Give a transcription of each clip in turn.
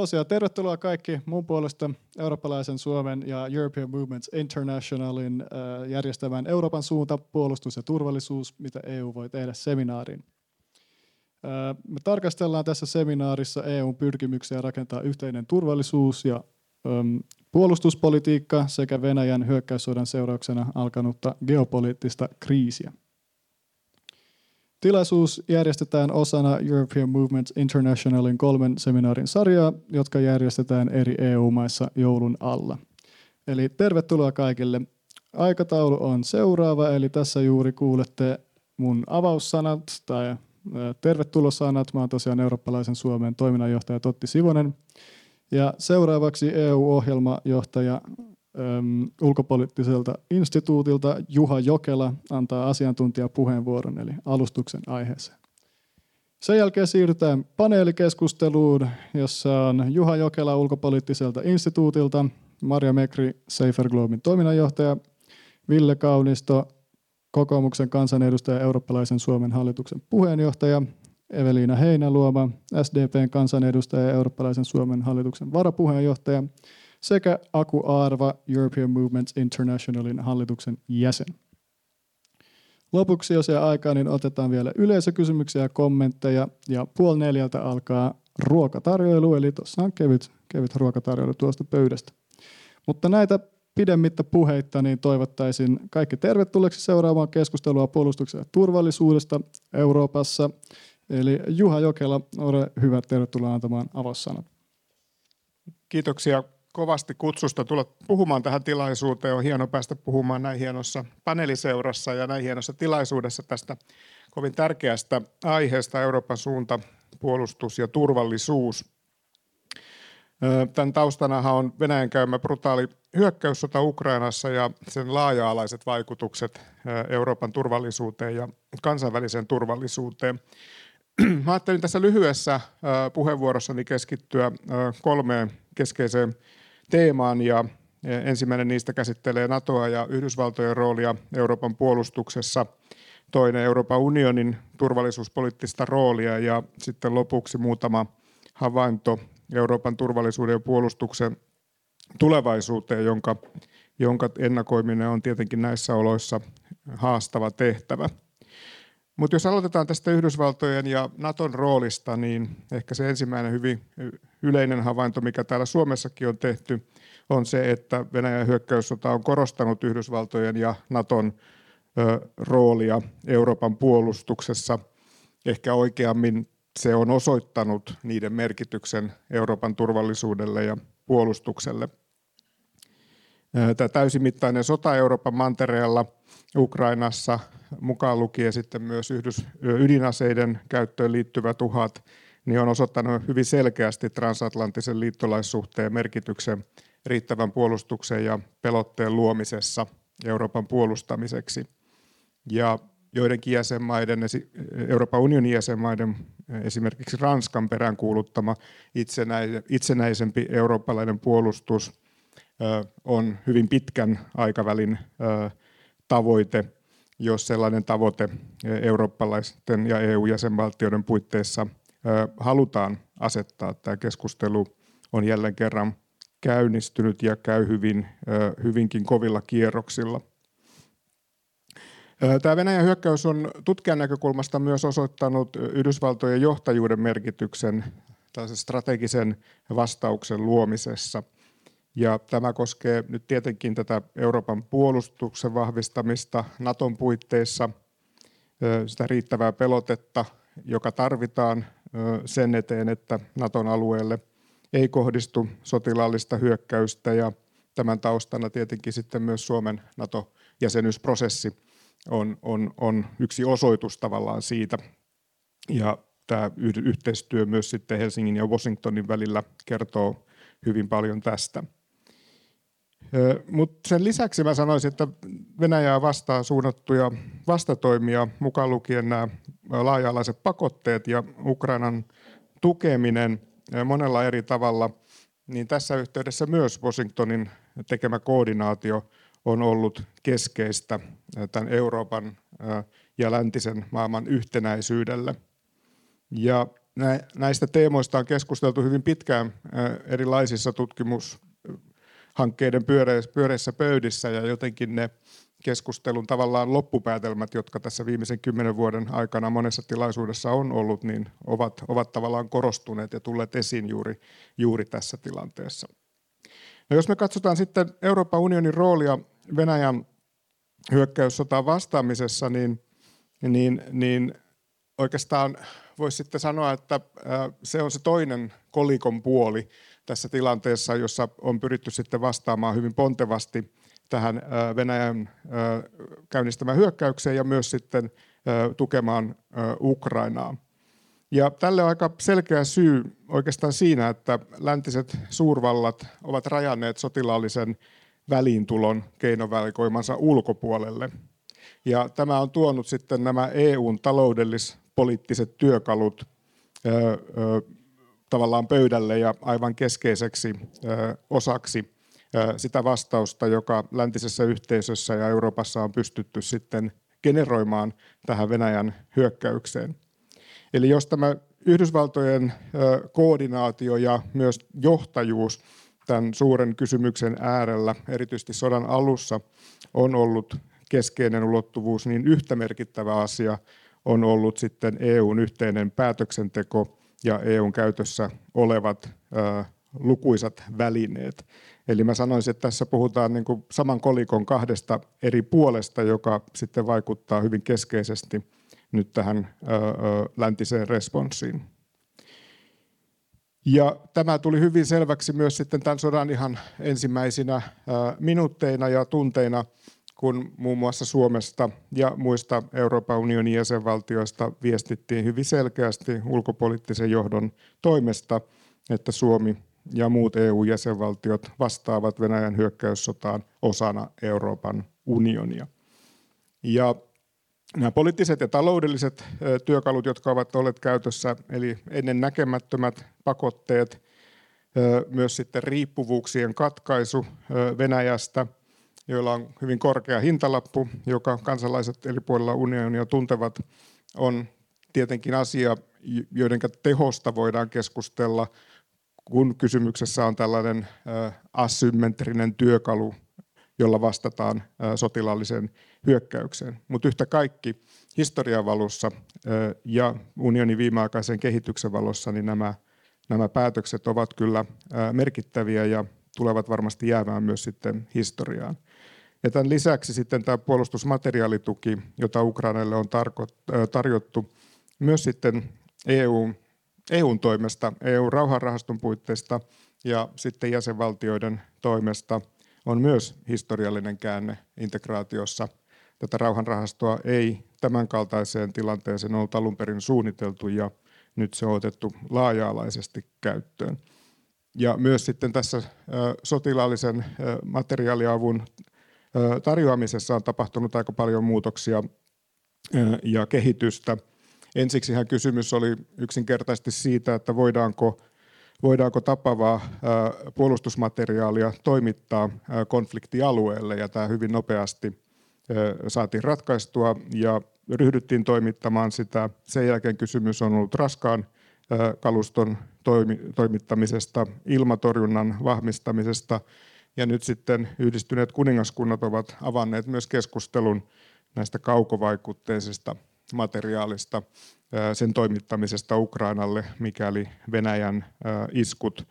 tosiaan tervetuloa kaikki mun puolesta eurooppalaisen Suomen ja European Movements Internationalin äh, järjestämään Euroopan suunta, puolustus ja turvallisuus, mitä EU voi tehdä seminaariin. Äh, me tarkastellaan tässä seminaarissa EUn pyrkimyksiä rakentaa yhteinen turvallisuus ja ähm, puolustuspolitiikka sekä Venäjän hyökkäyssodan seurauksena alkanutta geopoliittista kriisiä. Tilaisuus järjestetään osana European Movement Internationalin kolmen seminaarin sarjaa, jotka järjestetään eri EU-maissa joulun alla. Eli tervetuloa kaikille. Aikataulu on seuraava, eli tässä juuri kuulette mun avaussanat tai tervetulosanat. Mä oon tosiaan eurooppalaisen Suomen toiminnanjohtaja Totti Sivonen. Ja seuraavaksi EU-ohjelmajohtaja äm, ulkopoliittiselta instituutilta Juha Jokela antaa asiantuntijapuheenvuoron eli alustuksen aiheeseen. Sen jälkeen siirrytään paneelikeskusteluun, jossa on Juha Jokela ulkopoliittiselta instituutilta, Maria Mekri Safer Globin toiminnanjohtaja, Ville Kaunisto kokoomuksen kansanedustaja eurooppalaisen Suomen hallituksen puheenjohtaja, Eveliina Heinäluoma, SDPn kansanedustaja ja eurooppalaisen Suomen hallituksen varapuheenjohtaja – sekä Aku Arva, European Movements Internationalin hallituksen jäsen. Lopuksi, jos jää aikaa, niin otetaan vielä yleisökysymyksiä ja kommentteja. Ja puoli neljältä alkaa ruokatarjoilu, eli tuossa on kevyt, kevyt ruokatarjoilu tuosta pöydästä. Mutta näitä pidemmittä puheitta niin toivottaisin kaikki tervetulleeksi seuraavaan keskustelua puolustuksen ja turvallisuudesta Euroopassa. Eli Juha Jokela, ole hyvä, tervetuloa antamaan avaussanat. Kiitoksia kovasti kutsusta tulla puhumaan tähän tilaisuuteen. On hieno päästä puhumaan näin hienossa paneeliseurassa ja näin hienossa tilaisuudessa tästä kovin tärkeästä aiheesta Euroopan suunta, puolustus ja turvallisuus. Tämän taustanahan on Venäjän käymä brutaali hyökkäyssota Ukrainassa ja sen laaja-alaiset vaikutukset Euroopan turvallisuuteen ja kansainväliseen turvallisuuteen. Mä ajattelin tässä lyhyessä puheenvuorossani keskittyä kolmeen keskeiseen teemaan ja ensimmäinen niistä käsittelee NATOa ja Yhdysvaltojen roolia Euroopan puolustuksessa, toinen Euroopan unionin turvallisuuspoliittista roolia ja sitten lopuksi muutama havainto Euroopan turvallisuuden ja puolustuksen tulevaisuuteen, jonka, jonka ennakoiminen on tietenkin näissä oloissa haastava tehtävä. Mutta jos aloitetaan tästä Yhdysvaltojen ja Naton roolista, niin ehkä se ensimmäinen hyvin yleinen havainto, mikä täällä Suomessakin on tehty, on se, että Venäjän hyökkäyssota on korostanut Yhdysvaltojen ja Naton roolia Euroopan puolustuksessa. Ehkä oikeammin se on osoittanut niiden merkityksen Euroopan turvallisuudelle ja puolustukselle. Tämä täysimittainen sota Euroopan mantereella Ukrainassa mukaan lukien sitten myös yhdys, ydinaseiden käyttöön liittyvät uhat, niin on osoittanut hyvin selkeästi transatlanttisen liittolaissuhteen merkityksen riittävän puolustuksen ja pelotteen luomisessa Euroopan puolustamiseksi. Ja joidenkin jäsenmaiden, Euroopan unionin jäsenmaiden, esimerkiksi Ranskan peräänkuuluttama itsenäisempi eurooppalainen puolustus on hyvin pitkän aikavälin tavoite – jos sellainen tavoite eurooppalaisten ja EU-jäsenvaltioiden puitteissa halutaan asettaa. Tämä keskustelu on jälleen kerran käynnistynyt ja käy hyvin, hyvinkin kovilla kierroksilla. Tämä Venäjän hyökkäys on tutkijan näkökulmasta myös osoittanut Yhdysvaltojen johtajuuden merkityksen strategisen vastauksen luomisessa – ja tämä koskee nyt tietenkin tätä Euroopan puolustuksen vahvistamista Naton puitteissa, sitä riittävää pelotetta, joka tarvitaan sen eteen, että Naton alueelle ei kohdistu sotilaallista hyökkäystä ja tämän taustana tietenkin sitten myös Suomen NATO-jäsenyysprosessi on, on, on yksi osoitus tavallaan siitä. Ja tämä yhteistyö myös sitten Helsingin ja Washingtonin välillä kertoo hyvin paljon tästä. Mutta sen lisäksi mä sanoisin, että Venäjää vastaan suunnattuja vastatoimia, mukaan lukien nämä laaja-alaiset pakotteet ja Ukrainan tukeminen monella eri tavalla, niin tässä yhteydessä myös Washingtonin tekemä koordinaatio on ollut keskeistä tämän Euroopan ja läntisen maailman yhtenäisyydelle. Ja näistä teemoista on keskusteltu hyvin pitkään erilaisissa tutkimushankkeiden pyöreissä pöydissä ja jotenkin ne keskustelun tavallaan loppupäätelmät, jotka tässä viimeisen kymmenen vuoden aikana monessa tilaisuudessa on ollut, niin ovat, ovat tavallaan korostuneet ja tulleet esiin juuri, juuri tässä tilanteessa. No jos me katsotaan sitten Euroopan unionin roolia Venäjän hyökkäyssotaan vastaamisessa, niin, niin, niin oikeastaan voisi sitten sanoa, että se on se toinen kolikon puoli tässä tilanteessa, jossa on pyritty sitten vastaamaan hyvin pontevasti tähän Venäjän käynnistämään hyökkäykseen ja myös sitten tukemaan Ukrainaa. Ja tälle on aika selkeä syy oikeastaan siinä, että läntiset suurvallat ovat rajanneet sotilaallisen väliintulon keinovalikoimansa ulkopuolelle. Ja tämä on tuonut sitten nämä EUn taloudellis-poliittiset työkalut tavallaan pöydälle ja aivan keskeiseksi osaksi sitä vastausta, joka läntisessä yhteisössä ja Euroopassa on pystytty sitten generoimaan tähän Venäjän hyökkäykseen. Eli jos tämä Yhdysvaltojen koordinaatio ja myös johtajuus tämän suuren kysymyksen äärellä, erityisesti sodan alussa, on ollut keskeinen ulottuvuus, niin yhtä merkittävä asia on ollut sitten EUn yhteinen päätöksenteko ja EUn käytössä olevat lukuisat välineet. Eli mä sanoisin, että tässä puhutaan niin saman kolikon kahdesta eri puolesta, joka sitten vaikuttaa hyvin keskeisesti nyt tähän läntiseen responssiin. Ja tämä tuli hyvin selväksi myös sitten tämän sodan ihan ensimmäisinä minuutteina ja tunteina, kun muun muassa Suomesta ja muista Euroopan unionin jäsenvaltioista viestittiin hyvin selkeästi ulkopoliittisen johdon toimesta, että Suomi ja muut EU-jäsenvaltiot vastaavat Venäjän hyökkäyssotaan osana Euroopan unionia. Ja nämä poliittiset ja taloudelliset työkalut, jotka ovat olleet käytössä, eli ennen näkemättömät pakotteet, myös sitten riippuvuuksien katkaisu Venäjästä, joilla on hyvin korkea hintalappu, joka kansalaiset eri puolilla unionia tuntevat, on tietenkin asia, joiden tehosta voidaan keskustella, kun kysymyksessä on tällainen asymmetrinen työkalu, jolla vastataan sotilaalliseen hyökkäykseen. Mutta yhtä kaikki historian valossa ja unionin viimeaikaisen kehityksen valossa niin nämä, nämä päätökset ovat kyllä merkittäviä ja tulevat varmasti jäämään myös sitten historiaan. Ja tämän lisäksi sitten tämä puolustusmateriaalituki, jota Ukrainalle on tarjottu myös sitten EU, EUn toimesta, EU-rauhanrahaston puitteista ja sitten jäsenvaltioiden toimesta – on myös historiallinen käänne integraatiossa. Tätä rauhanrahastoa ei tämänkaltaiseen tilanteeseen ollut alun perin suunniteltu ja nyt se on otettu laaja-alaisesti käyttöön. Ja myös sitten tässä sotilaallisen materiaaliavun tarjoamisessa on tapahtunut aika paljon muutoksia ja kehitystä. Ensiksihän kysymys oli yksinkertaisesti siitä, että voidaanko voidaanko tapavaa puolustusmateriaalia toimittaa konfliktialueelle ja tämä hyvin nopeasti saatiin ratkaistua ja ryhdyttiin toimittamaan sitä. Sen jälkeen kysymys on ollut raskaan kaluston toimittamisesta, ilmatorjunnan vahvistamisesta ja nyt sitten yhdistyneet kuningaskunnat ovat avanneet myös keskustelun näistä kaukovaikutteisista materiaalista sen toimittamisesta Ukrainalle, mikäli Venäjän iskut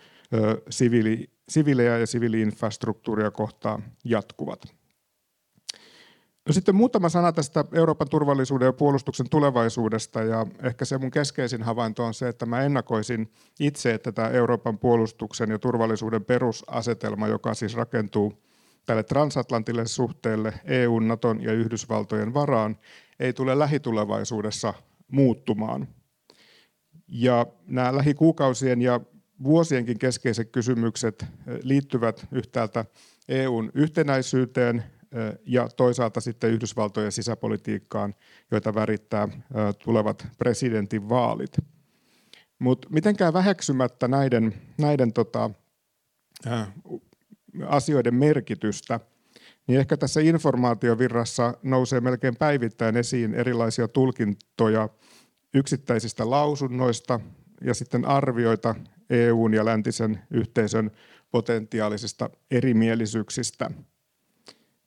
siviilejä ja siviiliinfrastruktuuria kohtaan jatkuvat. No sitten muutama sana tästä Euroopan turvallisuuden ja puolustuksen tulevaisuudesta ja ehkä se mun keskeisin havainto on se, että mä ennakoisin itse, että tämä Euroopan puolustuksen ja turvallisuuden perusasetelma, joka siis rakentuu tälle transatlantille suhteelle EUn, Naton ja Yhdysvaltojen varaan, ei tule lähitulevaisuudessa muuttumaan. Ja nämä lähikuukausien ja vuosienkin keskeiset kysymykset liittyvät yhtäältä EUn yhtenäisyyteen ja toisaalta sitten Yhdysvaltojen sisäpolitiikkaan, joita värittää tulevat presidentin vaalit. Mutta mitenkään väheksymättä näiden, näiden tota, asioiden merkitystä – niin ehkä tässä informaatiovirrassa nousee melkein päivittäin esiin erilaisia tulkintoja yksittäisistä lausunnoista, ja sitten arvioita EUn ja läntisen yhteisön potentiaalisista erimielisyyksistä.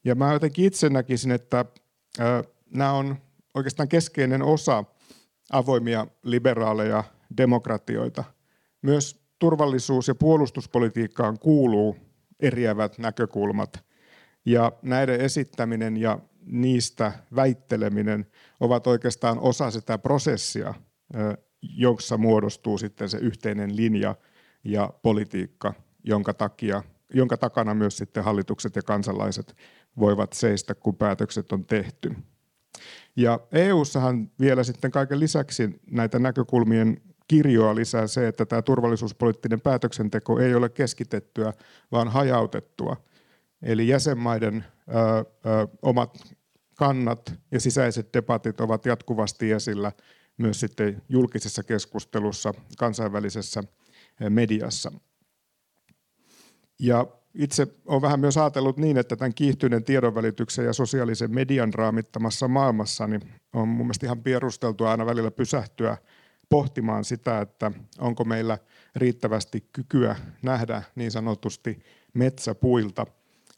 Ja mä jotenkin itse näkisin, että nämä on oikeastaan keskeinen osa avoimia liberaaleja demokratioita. Myös turvallisuus- ja puolustuspolitiikkaan kuuluu eriävät näkökulmat. Ja näiden esittäminen ja niistä väitteleminen ovat oikeastaan osa sitä prosessia, jossa muodostuu sitten se yhteinen linja ja politiikka, jonka, takia, jonka takana myös sitten hallitukset ja kansalaiset voivat seistä, kun päätökset on tehty. Ja EU-sahan vielä sitten kaiken lisäksi näitä näkökulmien kirjoa lisää se, että tämä turvallisuuspoliittinen päätöksenteko ei ole keskitettyä, vaan hajautettua. Eli jäsenmaiden ö, ö, omat kannat ja sisäiset debatit ovat jatkuvasti esillä myös sitten julkisessa keskustelussa, kansainvälisessä mediassa. Ja itse olen vähän myös ajatellut niin, että tämän kiihtyneen tiedonvälityksen ja sosiaalisen median raamittamassa maailmassa niin on mun mielestä ihan perusteltua aina välillä pysähtyä pohtimaan sitä, että onko meillä riittävästi kykyä nähdä niin sanotusti metsäpuilta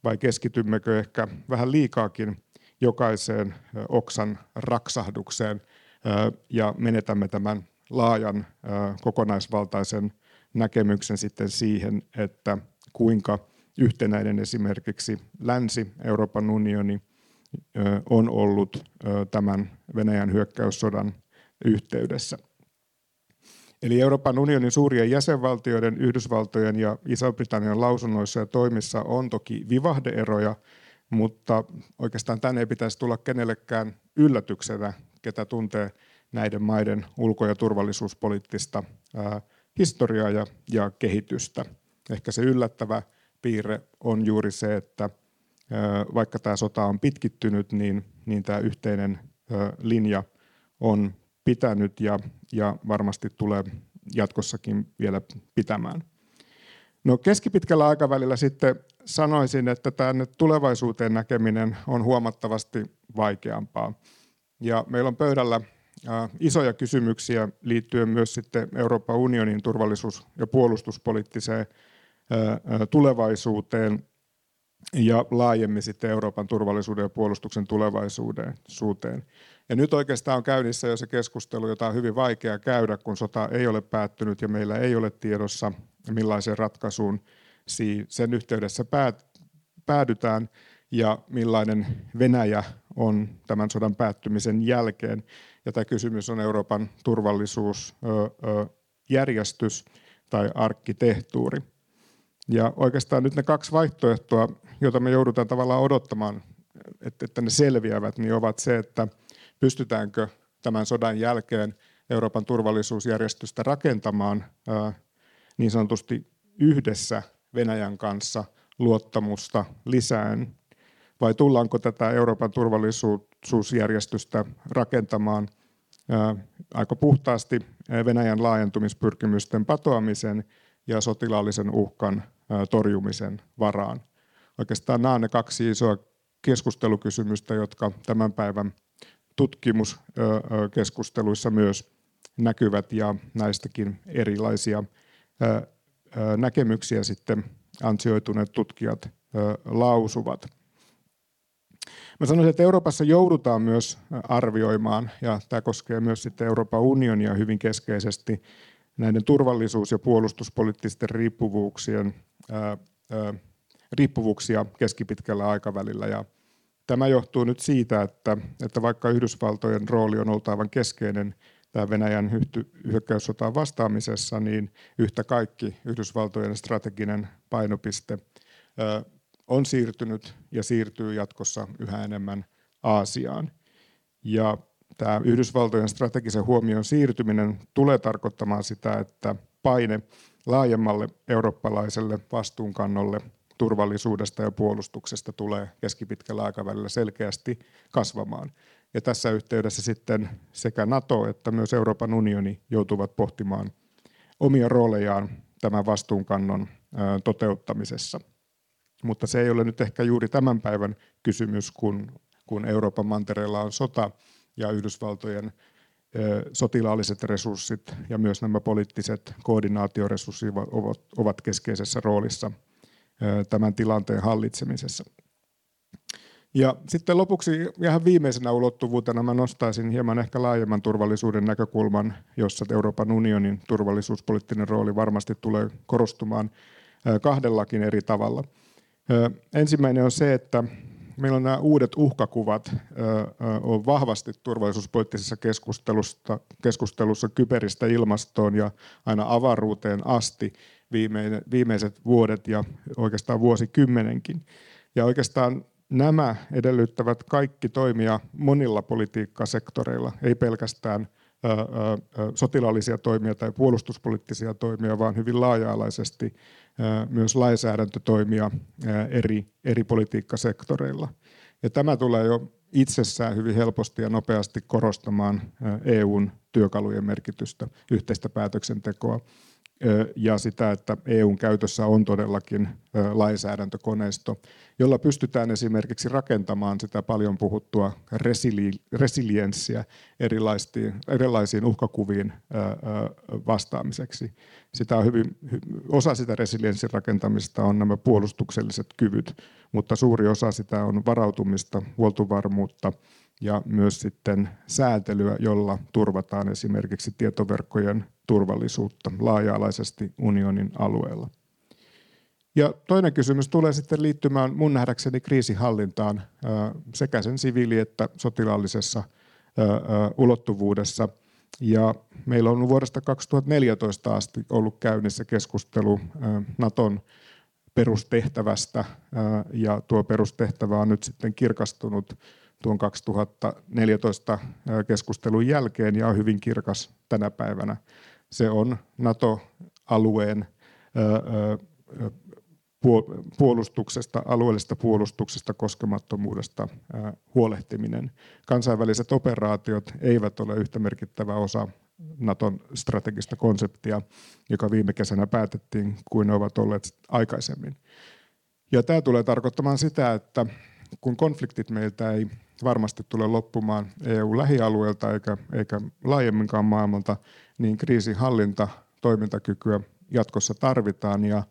vai keskitymmekö ehkä vähän liikaakin jokaiseen oksan raksahdukseen ja menetämme tämän laajan kokonaisvaltaisen näkemyksen sitten siihen, että kuinka yhtenäinen esimerkiksi Länsi, Euroopan unioni on ollut tämän Venäjän hyökkäyssodan yhteydessä. Eli Euroopan unionin suurien jäsenvaltioiden, Yhdysvaltojen ja Iso-Britannian lausunnoissa ja toimissa on toki vivahdeeroja, mutta oikeastaan tänne ei pitäisi tulla kenellekään yllätyksenä, ketä tuntee näiden maiden ulko- ja turvallisuuspoliittista historiaa ja, ja kehitystä. Ehkä se yllättävä piirre on juuri se, että vaikka tämä sota on pitkittynyt, niin, niin tämä yhteinen linja on pitänyt ja, ja varmasti tulee jatkossakin vielä pitämään. No keskipitkällä aikavälillä sitten sanoisin, että tänne tulevaisuuteen näkeminen on huomattavasti vaikeampaa. Ja meillä on pöydällä isoja kysymyksiä liittyen myös sitten Euroopan unionin turvallisuus- ja puolustuspoliittiseen tulevaisuuteen ja laajemmin sitten Euroopan turvallisuuden ja puolustuksen tulevaisuuteen. Ja nyt oikeastaan on käynnissä jo se keskustelu, jota on hyvin vaikea käydä, kun sota ei ole päättynyt ja meillä ei ole tiedossa, millaiseen ratkaisuun sen yhteydessä päädytään ja millainen Venäjä on tämän päättymisen jälkeen. Ja tämä kysymys on Euroopan turvallisuusjärjestys tai arkkitehtuuri. Ja oikeastaan nyt ne kaksi vaihtoehtoa, joita me joudutaan tavallaan odottamaan, että ne selviävät, niin ovat se, että pystytäänkö tämän sodan jälkeen Euroopan turvallisuusjärjestystä rakentamaan niin sanotusti yhdessä Venäjän kanssa luottamusta lisään, vai tullaanko tätä Euroopan turvallisuusjärjestystä rakentamaan aika puhtaasti Venäjän laajentumispyrkimysten patoamisen ja sotilaallisen uhkan torjumisen varaan. Oikeastaan nämä ovat ne kaksi isoa keskustelukysymystä, jotka tämän päivän tutkimuskeskusteluissa myös näkyvät ja näistäkin erilaisia näkemyksiä sitten ansioituneet tutkijat lausuvat. Mä sanoisin, että Euroopassa joudutaan myös arvioimaan, ja tämä koskee myös sitten Euroopan unionia hyvin keskeisesti, näiden turvallisuus- ja puolustuspoliittisten riippuvuuksien, ää, ää, riippuvuuksia keskipitkällä aikavälillä. Ja tämä johtuu nyt siitä, että, että vaikka Yhdysvaltojen rooli on ollut aivan keskeinen tämä Venäjän hyökkäyssotaan vastaamisessa, niin yhtä kaikki Yhdysvaltojen strateginen painopiste on siirtynyt ja siirtyy jatkossa yhä enemmän Aasiaan. Ja tämä Yhdysvaltojen strategisen huomion siirtyminen tulee tarkoittamaan sitä, että paine laajemmalle eurooppalaiselle vastuunkannolle turvallisuudesta ja puolustuksesta tulee keskipitkällä aikavälillä selkeästi kasvamaan. Ja tässä yhteydessä sitten sekä NATO että myös Euroopan unioni joutuvat pohtimaan omia roolejaan tämän vastuunkannon toteuttamisessa. Mutta se ei ole nyt ehkä juuri tämän päivän kysymys, kun, kun Euroopan mantereella on sota ja Yhdysvaltojen sotilaalliset resurssit ja myös nämä poliittiset koordinaatioresurssit ovat keskeisessä roolissa tämän tilanteen hallitsemisessa. Ja sitten lopuksi ihan viimeisenä ulottuvuutena mä nostaisin hieman ehkä laajemman turvallisuuden näkökulman, jossa Euroopan unionin turvallisuuspoliittinen rooli varmasti tulee korostumaan kahdellakin eri tavalla. Ensimmäinen on se, että meillä on nämä uudet uhkakuvat on vahvasti turvallisuuspoliittisessa keskustelussa, keskustelussa kyberistä ilmastoon ja aina avaruuteen asti viimeiset vuodet ja oikeastaan vuosikymmenenkin. Ja oikeastaan nämä edellyttävät kaikki toimia monilla politiikkasektoreilla, ei pelkästään sotilaallisia toimia tai puolustuspoliittisia toimia, vaan hyvin laaja-alaisesti myös lainsäädäntötoimia eri, eri politiikkasektoreilla. Ja tämä tulee jo itsessään hyvin helposti ja nopeasti korostamaan EUn työkalujen merkitystä, yhteistä päätöksentekoa ja sitä, että EUn käytössä on todellakin lainsäädäntökoneisto, jolla pystytään esimerkiksi rakentamaan sitä paljon puhuttua resili- resilienssiä erilaisiin, erilaisiin uhkakuviin vastaamiseksi. Sitä on hyvin, osa sitä resilienssin rakentamista on nämä puolustukselliset kyvyt, mutta suuri osa sitä on varautumista, huoltovarmuutta ja myös sitten säätelyä, jolla turvataan esimerkiksi tietoverkkojen turvallisuutta laaja-alaisesti unionin alueella. Ja toinen kysymys tulee sitten liittymään mun nähdäkseni kriisihallintaan sekä sen siviili- että sotilaallisessa ulottuvuudessa. Ja meillä on vuodesta 2014 asti ollut käynnissä keskustelu Naton perustehtävästä ja tuo perustehtävä on nyt sitten kirkastunut tuon 2014 keskustelun jälkeen ja on hyvin kirkas tänä päivänä. Se on NATO-alueen puolustuksesta, alueellisesta puolustuksesta, koskemattomuudesta huolehtiminen. Kansainväliset operaatiot eivät ole yhtä merkittävä osa Naton strategista konseptia, joka viime kesänä päätettiin, kuin ne ovat olleet aikaisemmin. Ja tämä tulee tarkoittamaan sitä, että kun konfliktit meiltä ei varmasti tule loppumaan EU-lähialueelta eikä, eikä laajemminkaan maailmalta, niin kriisinhallinta toimintakykyä jatkossa tarvitaan ja,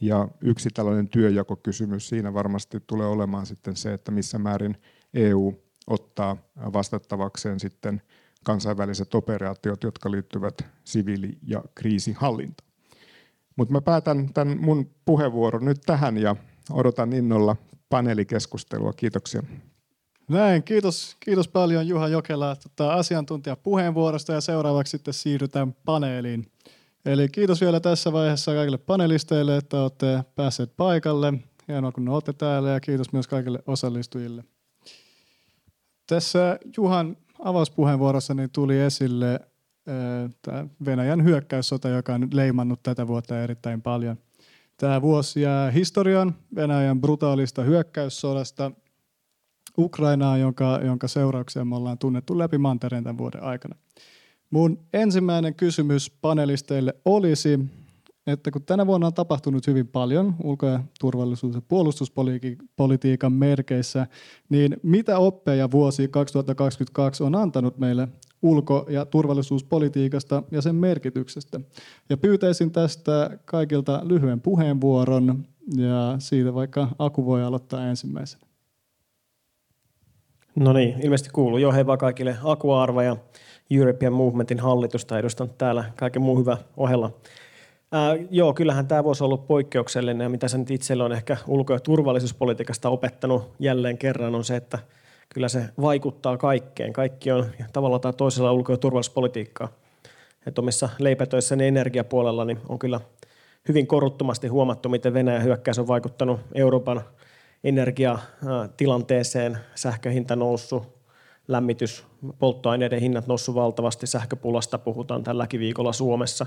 ja yksi tällainen työjakokysymys siinä varmasti tulee olemaan sitten se, että missä määrin EU ottaa vastattavakseen sitten kansainväliset operaatiot, jotka liittyvät siviili- ja kriisinhallintaan. Mutta mä päätän tämän mun puheenvuoron nyt tähän ja odotan innolla paneelikeskustelua. Kiitoksia. Näin, kiitos, kiitos paljon Juha Jokela tota, asiantuntijapuheenvuorosta ja seuraavaksi sitten siirrytään paneeliin. Eli kiitos vielä tässä vaiheessa kaikille panelisteille, että olette päässeet paikalle. Hienoa, kun olette täällä ja kiitos myös kaikille osallistujille. Tässä Juhan avauspuheenvuorossa niin tuli esille tämä Venäjän hyökkäyssota, joka on leimannut tätä vuotta erittäin paljon. Tämä vuosi jää historian Venäjän brutaalista hyökkäyssodasta – Ukrainaa, jonka, jonka seurauksia me ollaan tunnettu läpi mantereen tämän vuoden aikana. Mun ensimmäinen kysymys panelisteille olisi, että kun tänä vuonna on tapahtunut hyvin paljon ulko- ja turvallisuus- ja puolustuspolitiikan merkeissä, niin mitä oppeja vuosi 2022 on antanut meille ulko- ja turvallisuuspolitiikasta ja sen merkityksestä? Ja pyytäisin tästä kaikilta lyhyen puheenvuoron ja siitä vaikka Aku voi aloittaa ensimmäisenä. No niin, ilmeisesti kuuluu. jo hei vaan kaikille Aqua ja European Movementin hallitusta edustan täällä kaiken muun hyvä ohella. Ää, joo, kyllähän tämä vuosi on ollut poikkeuksellinen ja mitä sen itselle on ehkä ulko- ja turvallisuuspolitiikasta opettanut jälleen kerran on se, että kyllä se vaikuttaa kaikkeen. Kaikki on tavallaan tai toisella ulko- ja turvallisuuspolitiikkaa. Et omissa leipätöissäni energiapuolella niin on kyllä hyvin koruttomasti huomattu, miten Venäjän hyökkäys on vaikuttanut Euroopan energiatilanteeseen, sähköhinta noussut, lämmitys, polttoaineiden hinnat noussut valtavasti, sähköpulasta puhutaan tälläkin viikolla Suomessa.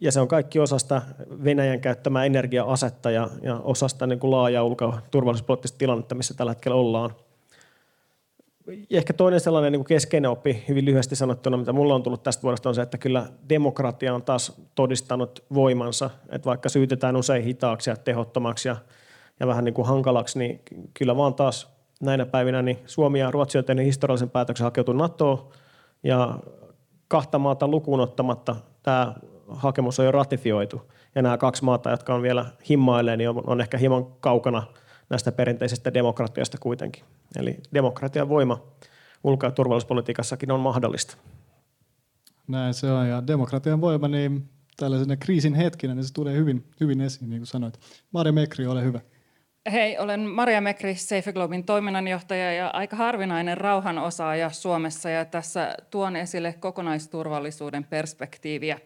Ja se on kaikki osasta Venäjän käyttämää energia-asetta ja, ja osasta niin kuin laajaa ulko- turvallisuuspoliittista tilannetta, missä tällä hetkellä ollaan. Ja ehkä toinen sellainen niin keskeinen oppi, hyvin lyhyesti sanottuna, mitä mulla on tullut tästä vuodesta, on se, että kyllä demokratia on taas todistanut voimansa. Että vaikka syytetään usein hitaaksi ja tehottomaksi ja ja vähän niin kuin hankalaksi, niin kyllä vaan taas näinä päivinä niin Suomi ja Ruotsi on tehnyt historiallisen päätöksen hakeutua NATOon Ja kahta maata lukuun ottamatta tämä hakemus on jo ratifioitu. Ja nämä kaksi maata, jotka on vielä himmailee, niin on, on ehkä hieman kaukana näistä perinteisistä demokratiasta kuitenkin. Eli demokratian voima ulko- ja turvallisuuspolitiikassakin on mahdollista. Näin se on. Ja demokratian voima, niin tällaisena kriisin hetkinä, niin se tulee hyvin, hyvin esiin, niin kuin sanoit. Maria Mekri, ole hyvä. Hei, olen Maria Mekri, Safe Globin toiminnanjohtaja ja aika harvinainen rauhan osaaja Suomessa ja tässä tuon esille kokonaisturvallisuuden perspektiiviä.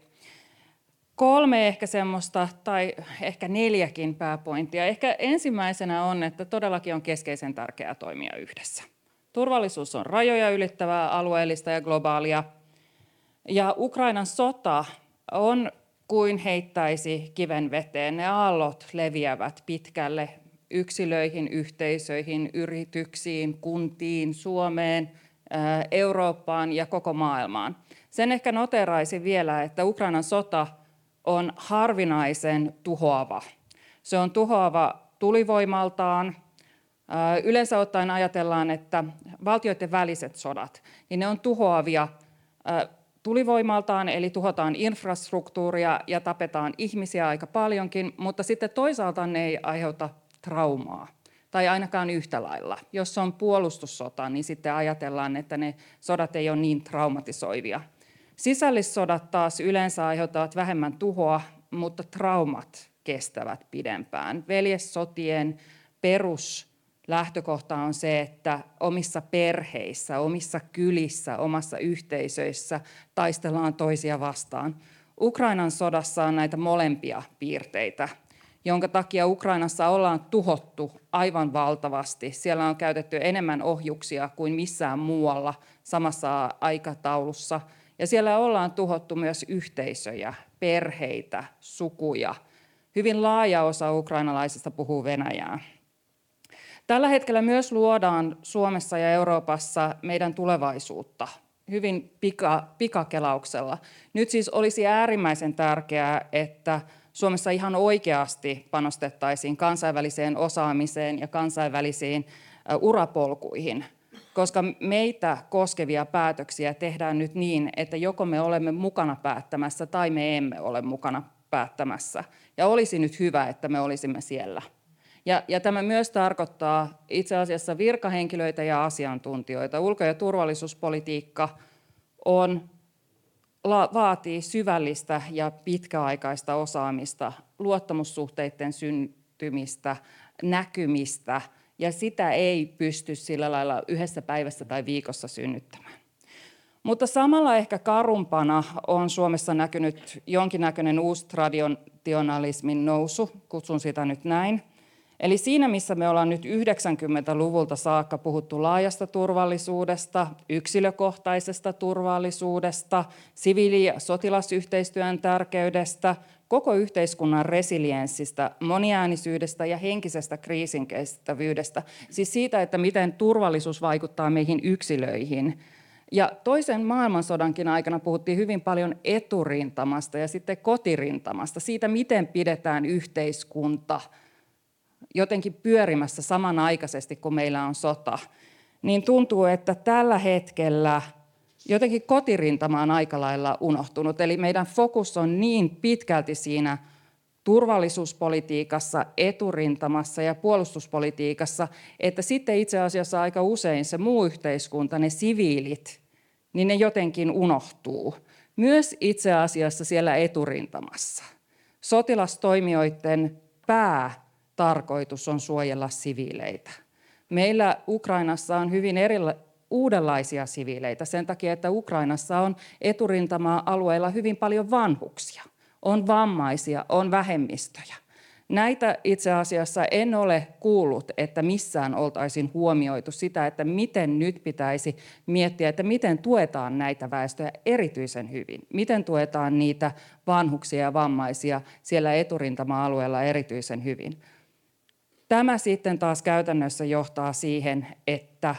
Kolme ehkä semmoista, tai ehkä neljäkin pääpointtia. Ehkä ensimmäisenä on, että todellakin on keskeisen tärkeää toimia yhdessä. Turvallisuus on rajoja ylittävää, alueellista ja globaalia. Ja Ukrainan sota on kuin heittäisi kiven veteen. Ne aallot leviävät pitkälle yksilöihin, yhteisöihin, yrityksiin, kuntiin, Suomeen, Eurooppaan ja koko maailmaan. Sen ehkä noteraisin vielä, että Ukrainan sota on harvinaisen tuhoava. Se on tuhoava tulivoimaltaan. Yleensä ottaen ajatellaan, että valtioiden väliset sodat, niin ne on tuhoavia tulivoimaltaan, eli tuhotaan infrastruktuuria ja tapetaan ihmisiä aika paljonkin, mutta sitten toisaalta ne ei aiheuta traumaa tai ainakaan yhtä lailla. Jos on puolustussota, niin sitten ajatellaan, että ne sodat ei ole niin traumatisoivia. Sisällissodat taas yleensä aiheuttavat vähemmän tuhoa, mutta traumat kestävät pidempään. Veljessotien perus lähtökohta on se, että omissa perheissä, omissa kylissä, omassa yhteisöissä taistellaan toisia vastaan. Ukrainan sodassa on näitä molempia piirteitä, jonka takia Ukrainassa ollaan tuhottu aivan valtavasti. Siellä on käytetty enemmän ohjuksia kuin missään muualla samassa aikataulussa. Ja siellä ollaan tuhottu myös yhteisöjä, perheitä, sukuja. Hyvin laaja osa ukrainalaisista puhuu venäjää. Tällä hetkellä myös luodaan Suomessa ja Euroopassa meidän tulevaisuutta hyvin pika, pikakelauksella. Nyt siis olisi äärimmäisen tärkeää, että Suomessa ihan oikeasti panostettaisiin kansainväliseen osaamiseen ja kansainvälisiin urapolkuihin, koska meitä koskevia päätöksiä tehdään nyt niin, että joko me olemme mukana päättämässä tai me emme ole mukana päättämässä. Ja olisi nyt hyvä, että me olisimme siellä. Ja, ja tämä myös tarkoittaa itse asiassa virkahenkilöitä ja asiantuntijoita. Ulko- ja turvallisuuspolitiikka on, vaatii syvällistä ja pitkäaikaista osaamista, luottamussuhteiden syntymistä, näkymistä, ja sitä ei pysty sillä lailla yhdessä päivässä tai viikossa synnyttämään. Mutta samalla ehkä karumpana on Suomessa näkynyt jonkinnäköinen uusi traditionalismin nousu, kutsun sitä nyt näin – Eli siinä, missä me ollaan nyt 90-luvulta saakka puhuttu laajasta turvallisuudesta, yksilökohtaisesta turvallisuudesta, siviili- ja sotilasyhteistyön tärkeydestä, koko yhteiskunnan resilienssistä, moniäänisyydestä ja henkisestä kriisinkestävyydestä, siis siitä, että miten turvallisuus vaikuttaa meihin yksilöihin. Ja toisen maailmansodankin aikana puhuttiin hyvin paljon eturintamasta ja sitten kotirintamasta, siitä miten pidetään yhteiskunta – jotenkin pyörimässä samanaikaisesti, kun meillä on sota, niin tuntuu, että tällä hetkellä jotenkin kotirintama on aika lailla unohtunut. Eli meidän fokus on niin pitkälti siinä turvallisuuspolitiikassa, eturintamassa ja puolustuspolitiikassa, että sitten itse asiassa aika usein se muu yhteiskunta, ne siviilit, niin ne jotenkin unohtuu. Myös itse asiassa siellä eturintamassa. Sotilastoimijoiden pää tarkoitus on suojella siviileitä. Meillä Ukrainassa on hyvin erila- uudenlaisia siviileitä sen takia, että Ukrainassa on eturintama-alueella hyvin paljon vanhuksia, on vammaisia, on vähemmistöjä. Näitä itse asiassa en ole kuullut, että missään oltaisiin huomioitu sitä, että miten nyt pitäisi miettiä, että miten tuetaan näitä väestöjä erityisen hyvin. Miten tuetaan niitä vanhuksia ja vammaisia siellä eturintama-alueella erityisen hyvin. Tämä sitten taas käytännössä johtaa siihen, että,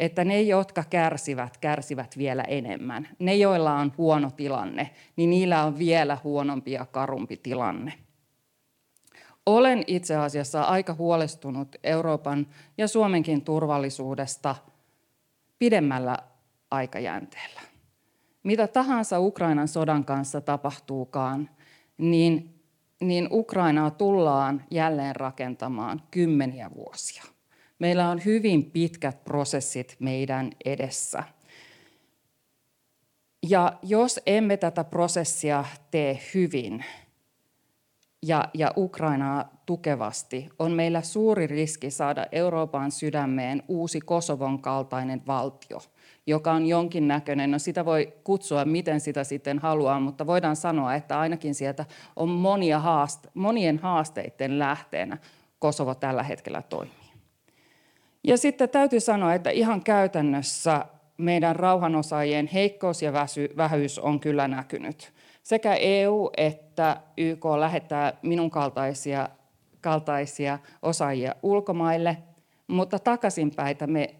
että ne, jotka kärsivät, kärsivät vielä enemmän. Ne, joilla on huono tilanne, niin niillä on vielä huonompi ja karumpi tilanne. Olen itse asiassa aika huolestunut Euroopan ja Suomenkin turvallisuudesta pidemmällä aikajänteellä. mitä tahansa Ukrainan sodan kanssa tapahtuukaan, niin, niin Ukrainaa tullaan jälleen rakentamaan kymmeniä vuosia. Meillä on hyvin pitkät prosessit meidän edessä. Ja jos emme tätä prosessia tee hyvin ja, ja Ukrainaa tukevasti, on meillä suuri riski saada Euroopan sydämeen uusi Kosovon kaltainen valtio – joka on jonkinnäköinen, no sitä voi kutsua miten sitä sitten haluaa, mutta voidaan sanoa, että ainakin sieltä on monia haaste, monien haasteiden lähteenä Kosovo tällä hetkellä toimii. Ja sitten täytyy sanoa, että ihan käytännössä meidän rauhanosaajien heikkous ja vähyys on kyllä näkynyt. Sekä EU että YK lähettää minun kaltaisia, kaltaisia osaajia ulkomaille – mutta takaisinpäitä me,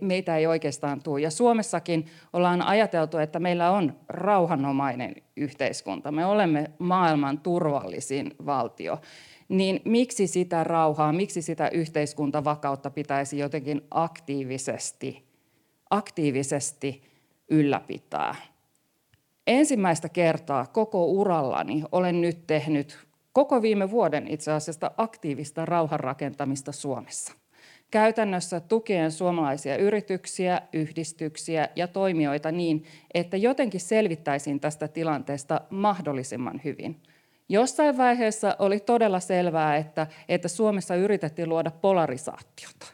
meitä ei oikeastaan tule. Ja Suomessakin ollaan ajateltu, että meillä on rauhanomainen yhteiskunta. Me olemme maailman turvallisin valtio. Niin miksi sitä rauhaa, miksi sitä yhteiskuntavakautta pitäisi jotenkin aktiivisesti, aktiivisesti ylläpitää? Ensimmäistä kertaa koko urallani olen nyt tehnyt koko viime vuoden itse asiassa aktiivista rauhanrakentamista Suomessa käytännössä tukien suomalaisia yrityksiä, yhdistyksiä ja toimijoita niin, että jotenkin selvittäisiin tästä tilanteesta mahdollisimman hyvin. Jossain vaiheessa oli todella selvää, että, että Suomessa yritettiin luoda polarisaatiota.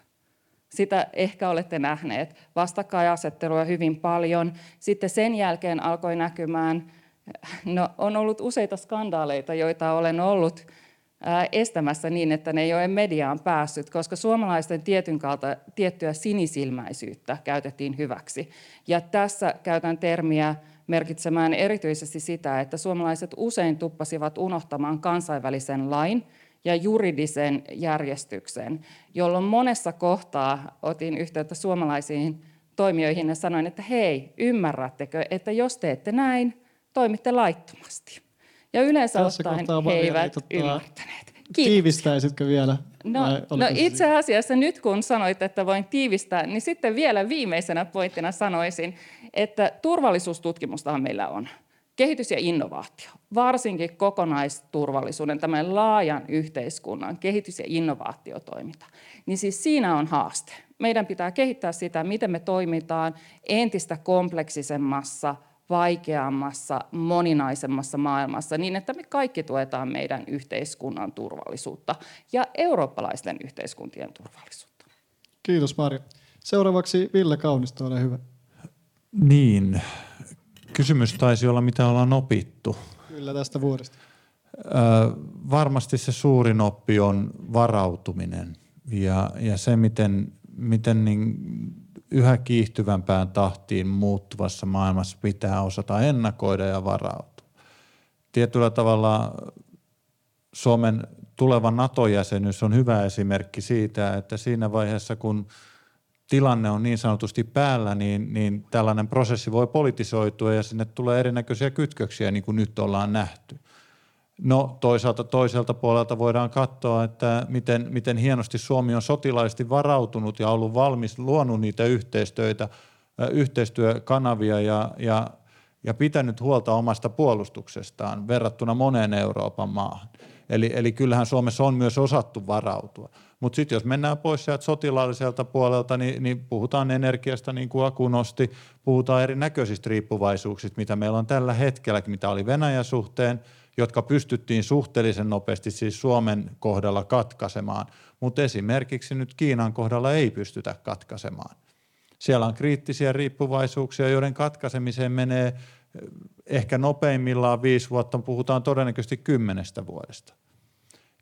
Sitä ehkä olette nähneet. Vastakkainasettelua hyvin paljon. Sitten sen jälkeen alkoi näkymään, no on ollut useita skandaaleita, joita olen ollut estämässä niin, että ne ei ole mediaan päässyt, koska suomalaisten tietyn kalta, tiettyä sinisilmäisyyttä käytettiin hyväksi. Ja tässä käytän termiä merkitsemään erityisesti sitä, että suomalaiset usein tuppasivat unohtamaan kansainvälisen lain ja juridisen järjestyksen, jolloin monessa kohtaa otin yhteyttä suomalaisiin toimijoihin ja sanoin, että hei, ymmärrättekö, että jos teette näin, toimitte laittomasti. Ja yleensä Tässä ottaen he eivät tota, ymmärtäneet. Kiitos. Tiivistäisitkö vielä? No, no itse asiassa nyt kun sanoit, että voin tiivistää, niin sitten vielä viimeisenä pointtina sanoisin, että turvallisuustutkimustahan meillä on. Kehitys ja innovaatio, varsinkin kokonaisturvallisuuden, tämän laajan yhteiskunnan kehitys- ja innovaatiotoiminta, niin siis siinä on haaste. Meidän pitää kehittää sitä, miten me toimitaan entistä kompleksisemmassa vaikeammassa, moninaisemmassa maailmassa niin, että me kaikki tuetaan meidän yhteiskunnan turvallisuutta ja eurooppalaisten yhteiskuntien turvallisuutta. Kiitos Marja. Seuraavaksi Ville Kaunisto, ole hyvä. Niin, kysymys taisi olla, mitä ollaan opittu. Kyllä tästä vuodesta. Ö, varmasti se suurin oppi on varautuminen ja, ja se, miten, miten niin yhä kiihtyvämpään tahtiin muuttuvassa maailmassa pitää osata ennakoida ja varautua. Tietyllä tavalla Suomen tuleva NATO-jäsenyys on hyvä esimerkki siitä, että siinä vaiheessa kun tilanne on niin sanotusti päällä, niin, niin tällainen prosessi voi politisoitua ja sinne tulee erinäköisiä kytköksiä, niin kuin nyt ollaan nähty. No toisaalta toiselta puolelta voidaan katsoa, että miten, miten hienosti Suomi on sotilaisesti varautunut ja ollut valmis luonut niitä yhteistyötä, yhteistyökanavia ja, ja, ja pitänyt huolta omasta puolustuksestaan verrattuna moneen Euroopan maahan. Eli, eli kyllähän Suomessa on myös osattu varautua. Mutta sitten jos mennään pois sieltä sotilaalliselta puolelta, niin, niin puhutaan energiasta, niin kuin Aku nosti, puhutaan erinäköisistä riippuvaisuuksista, mitä meillä on tällä hetkellä, mitä oli Venäjän suhteen – jotka pystyttiin suhteellisen nopeasti siis Suomen kohdalla katkaisemaan, mutta esimerkiksi nyt Kiinan kohdalla ei pystytä katkaisemaan. Siellä on kriittisiä riippuvaisuuksia, joiden katkaisemiseen menee eh, ehkä nopeimmillaan viisi vuotta, puhutaan todennäköisesti kymmenestä vuodesta.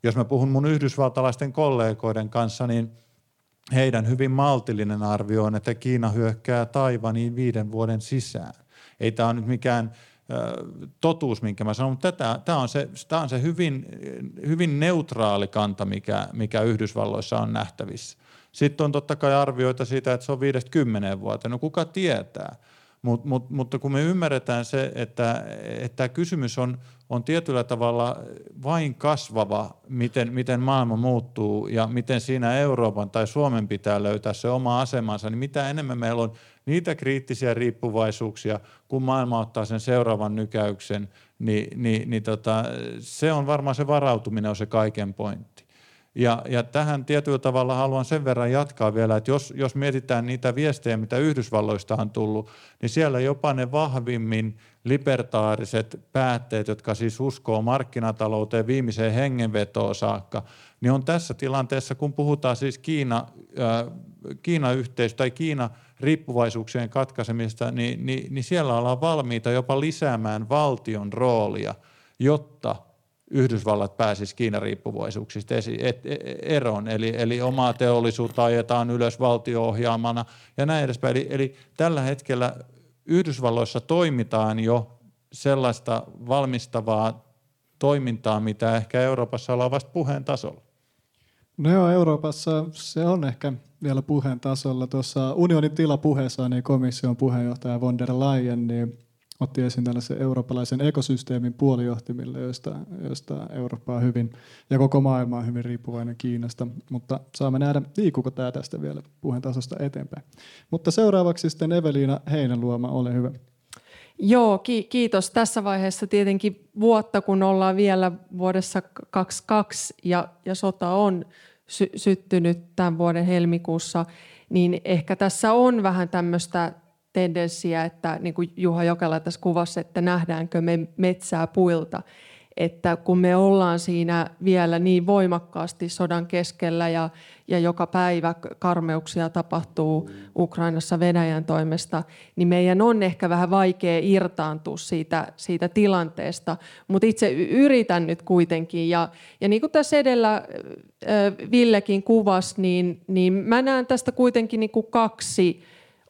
Jos mä puhun mun yhdysvaltalaisten kollegoiden kanssa, niin heidän hyvin maltillinen arvio on, että Kiina hyökkää Taivaniin viiden vuoden sisään. Ei tämä ole nyt mikään totuus, minkä mä sanon, mutta tämä on se, tämä on se hyvin, hyvin neutraali kanta, mikä, mikä Yhdysvalloissa on nähtävissä. Sitten on totta kai arvioita siitä, että se on 50 vuotta. No kuka tietää? Mut, mut, mutta kun me ymmärretään se, että, että kysymys on, on tietyllä tavalla vain kasvava, miten, miten maailma muuttuu ja miten siinä Euroopan tai Suomen pitää löytää se oma asemansa, niin mitä enemmän meillä on niitä kriittisiä riippuvaisuuksia, kun maailma ottaa sen seuraavan nykäyksen, niin, niin, niin tota, se on varmaan se varautuminen on se kaiken pointti. Ja, ja tähän tietyllä tavalla haluan sen verran jatkaa vielä, että jos, jos mietitään niitä viestejä, mitä Yhdysvalloista on tullut, niin siellä jopa ne vahvimmin libertaariset päätteet, jotka siis uskoo markkinatalouteen viimeiseen hengenvetoon saakka, niin on tässä tilanteessa, kun puhutaan siis Kiina, äh, Kiina-yhteys tai Kiina riippuvaisuuksien katkaisemista, niin, niin, niin siellä ollaan valmiita jopa lisäämään valtion roolia, jotta Yhdysvallat pääsisi Kiinan riippuvaisuuksista e, eroon, eli, eli omaa teollisuutta ajetaan ylös valtio-ohjaamana ja näin edespäin. Eli, eli tällä hetkellä Yhdysvalloissa toimitaan jo sellaista valmistavaa toimintaa, mitä ehkä Euroopassa ollaan vasta puheen tasolla. No joo, Euroopassa se on ehkä vielä puheen tasolla. Tuossa unionin tilapuheessa niin komission puheenjohtaja von der Leyen niin otti esiin tällaisen eurooppalaisen ekosysteemin puolijohtimille, joista, joista Eurooppa on hyvin ja koko maailma on hyvin riippuvainen Kiinasta, mutta saamme nähdä, liikuuko tämä tästä vielä puheen tasosta eteenpäin. Mutta seuraavaksi sitten Eveliina Heinäluoma, ole hyvä. Joo, ki- kiitos. Tässä vaiheessa tietenkin vuotta, kun ollaan vielä vuodessa 22 ja, ja sota on sy- syttynyt tämän vuoden helmikuussa, niin ehkä tässä on vähän tämmöistä tendenssiä, että niin kuin Juha Jokela tässä kuvassa, että nähdäänkö me metsää puilta. Että kun me ollaan siinä vielä niin voimakkaasti sodan keskellä ja, ja joka päivä karmeuksia tapahtuu Ukrainassa Venäjän toimesta, niin meidän on ehkä vähän vaikea irtaantua siitä, siitä tilanteesta. Mutta itse yritän nyt kuitenkin. Ja, ja niin kuin tässä edellä Villekin kuvasi, niin, niin mä näen tästä kuitenkin niin kuin kaksi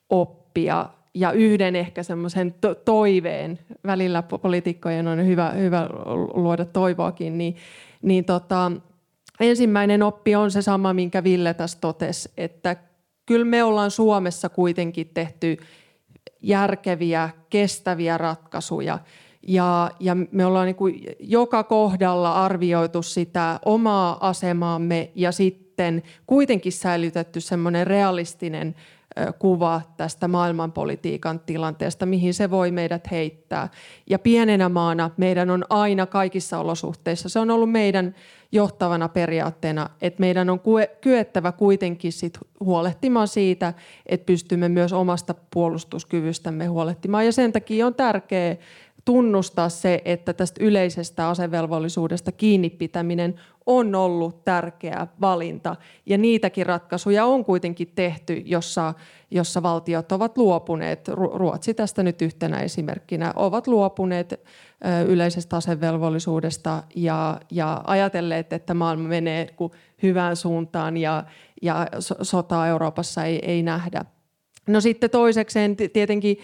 oppia oppia ja yhden ehkä semmoisen to- toiveen, välillä poliitikkojen on hyvä, hyvä luoda toivoakin, niin, niin tota, ensimmäinen oppi on se sama, minkä Ville tässä totesi, että kyllä me ollaan Suomessa kuitenkin tehty järkeviä, kestäviä ratkaisuja. Ja, ja me ollaan niin kuin joka kohdalla arvioitu sitä omaa asemaamme ja sitten kuitenkin säilytetty semmoinen realistinen kuva tästä maailmanpolitiikan tilanteesta, mihin se voi meidät heittää. Ja pienenä maana meidän on aina kaikissa olosuhteissa, se on ollut meidän johtavana periaatteena, että meidän on kyettävä kuitenkin sit huolehtimaan siitä, että pystymme myös omasta puolustuskyvystämme huolehtimaan. Ja sen takia on tärkeää tunnustaa se, että tästä yleisestä asevelvollisuudesta kiinni pitäminen on ollut tärkeä valinta. Ja niitäkin ratkaisuja on kuitenkin tehty, jossa, jossa valtiot ovat luopuneet, Ruotsi tästä nyt yhtenä esimerkkinä, ovat luopuneet yleisestä asevelvollisuudesta ja, ja ajatelleet, että maailma menee hyvään suuntaan ja, ja sotaa Euroopassa ei, ei nähdä. No sitten toisekseen tietenkin,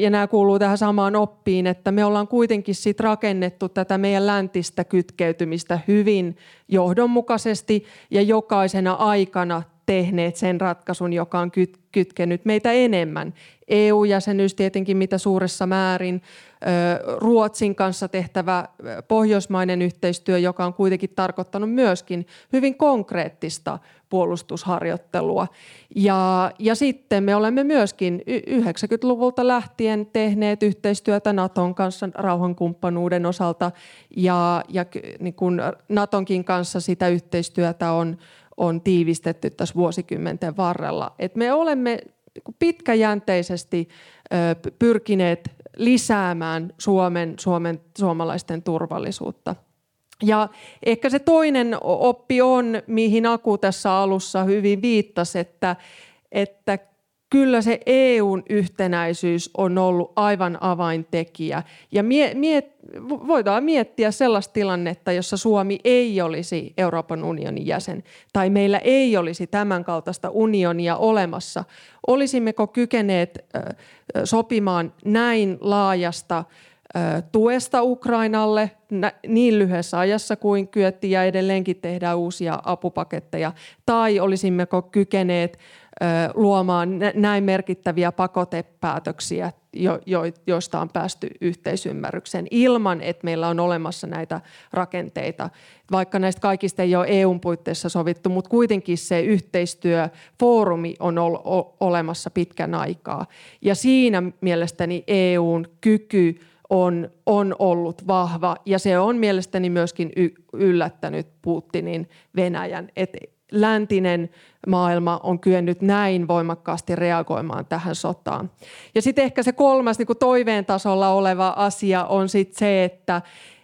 ja nämä kuuluu tähän samaan oppiin, että me ollaan kuitenkin sit rakennettu tätä meidän läntistä kytkeytymistä hyvin johdonmukaisesti ja jokaisena aikana tehneet sen ratkaisun, joka on kytkenyt meitä enemmän. EU-jäsenyys tietenkin mitä suuressa määrin, Ruotsin kanssa tehtävä pohjoismainen yhteistyö, joka on kuitenkin tarkoittanut myöskin hyvin konkreettista puolustusharjoittelua. Ja, ja sitten me olemme myöskin 90-luvulta lähtien tehneet yhteistyötä Naton kanssa rauhankumppanuuden osalta ja, ja niin kuin Natonkin kanssa sitä yhteistyötä on, on tiivistetty tässä vuosikymmenten varrella. Et me olemme pitkäjänteisesti pyrkineet lisäämään Suomen, Suomen, suomalaisten turvallisuutta. Ja ehkä se toinen oppi on, mihin Aku tässä alussa hyvin viittasi, että, että kyllä se EUn yhtenäisyys on ollut aivan avaintekijä. Ja mie, mie, voidaan miettiä sellaista tilannetta, jossa Suomi ei olisi Euroopan unionin jäsen tai meillä ei olisi tämän kaltaista unionia olemassa. Olisimmeko kykeneet sopimaan näin laajasta tuesta Ukrainalle niin lyhyessä ajassa kuin kyettiin ja edelleenkin tehdään uusia apupaketteja, tai olisimmeko kykeneet luomaan näin merkittäviä pakotepäätöksiä, joista on päästy yhteisymmärrykseen ilman, että meillä on olemassa näitä rakenteita. Vaikka näistä kaikista ei ole EUn puitteissa sovittu, mutta kuitenkin se yhteistyöfoorumi on olemassa pitkän aikaa. Ja siinä mielestäni EUn kyky on, on ollut vahva ja se on mielestäni myöskin yllättänyt Putinin Venäjän. Et läntinen maailma on kyennyt näin voimakkaasti reagoimaan tähän sotaan. Ja sitten ehkä se kolmas niin kuin toiveen tasolla oleva asia on sitten se, että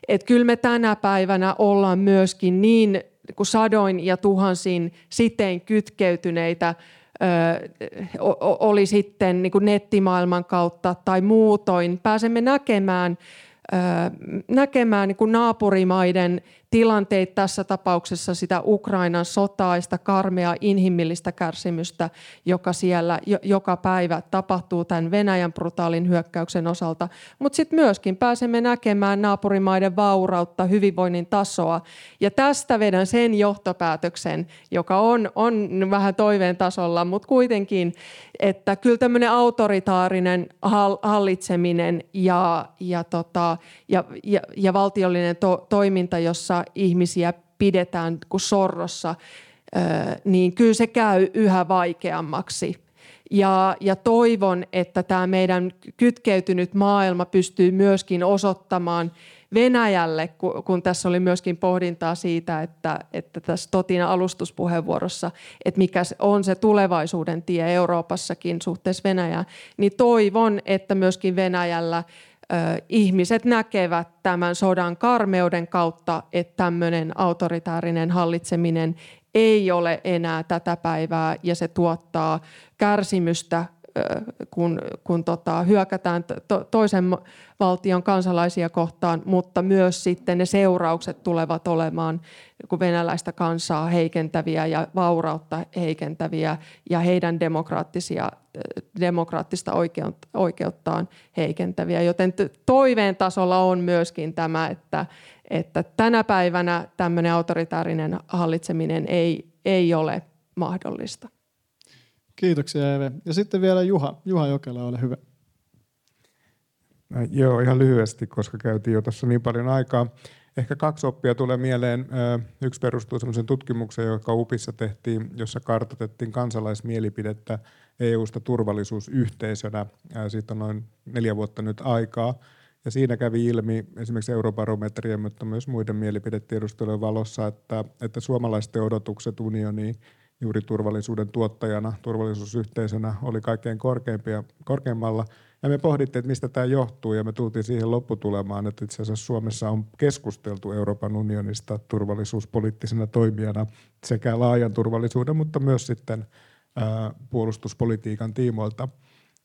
et kyllä me tänä päivänä ollaan myöskin niin, niin kuin sadoin ja tuhansin sitein kytkeytyneitä oli sitten niin kuin nettimaailman kautta tai muutoin. Pääsemme näkemään näkemään niin kuin naapurimaiden tilanteita tässä tapauksessa sitä Ukrainan sotaista karmea inhimillistä kärsimystä, joka siellä joka päivä tapahtuu tämän Venäjän brutaalin hyökkäyksen osalta. Mutta sitten myöskin pääsemme näkemään naapurimaiden vaurautta, hyvinvoinnin tasoa. Ja tästä vedän sen johtopäätöksen, joka on, on vähän toiveen tasolla, mutta kuitenkin, että kyllä tämmöinen autoritaarinen hallitseminen ja, ja, tota, ja, ja, ja valtiollinen to, toiminta, jossa ihmisiä pidetään kuin sorrossa, niin kyllä se käy yhä vaikeammaksi. Ja, ja toivon, että tämä meidän kytkeytynyt maailma pystyy myöskin osoittamaan Venäjälle, kun, tässä oli myöskin pohdintaa siitä, että, että tässä Totina alustuspuheenvuorossa, että mikä on se tulevaisuuden tie Euroopassakin suhteessa Venäjään, niin toivon, että myöskin Venäjällä – ihmiset näkevät tämän sodan karmeuden kautta, että tämmöinen autoritaarinen hallitseminen ei ole enää tätä päivää ja se tuottaa kärsimystä kun, kun tota, hyökätään to, toisen valtion kansalaisia kohtaan, mutta myös sitten ne seuraukset tulevat olemaan venäläistä kansaa heikentäviä ja vaurautta heikentäviä ja heidän demokraattisia, demokraattista oikeuttaan heikentäviä. Joten toiveen tasolla on myöskin tämä, että, että tänä päivänä tämmöinen autoritaarinen hallitseminen ei, ei ole mahdollista. Kiitoksia Eve. Ja sitten vielä Juha. Juha Jokela, ole hyvä. No, joo, ihan lyhyesti, koska käytiin jo tuossa niin paljon aikaa. Ehkä kaksi oppia tulee mieleen. Yksi perustuu sellaisen tutkimukseen, joka UPissa tehtiin, jossa kartoitettiin kansalaismielipidettä EU-sta turvallisuusyhteisönä. Siitä on noin neljä vuotta nyt aikaa. Ja siinä kävi ilmi esimerkiksi eurobarometrien, mutta myös muiden mielipidetiedustelujen valossa, että, että suomalaisten odotukset unioniin juuri turvallisuuden tuottajana, turvallisuusyhteisönä oli kaikkein korkeimpia, korkeimmalla. Ja me pohdittiin, että mistä tämä johtuu ja me tultiin siihen lopputulemaan, että itse asiassa Suomessa on keskusteltu Euroopan unionista turvallisuuspoliittisena toimijana sekä laajan turvallisuuden, mutta myös sitten ää, puolustuspolitiikan tiimoilta.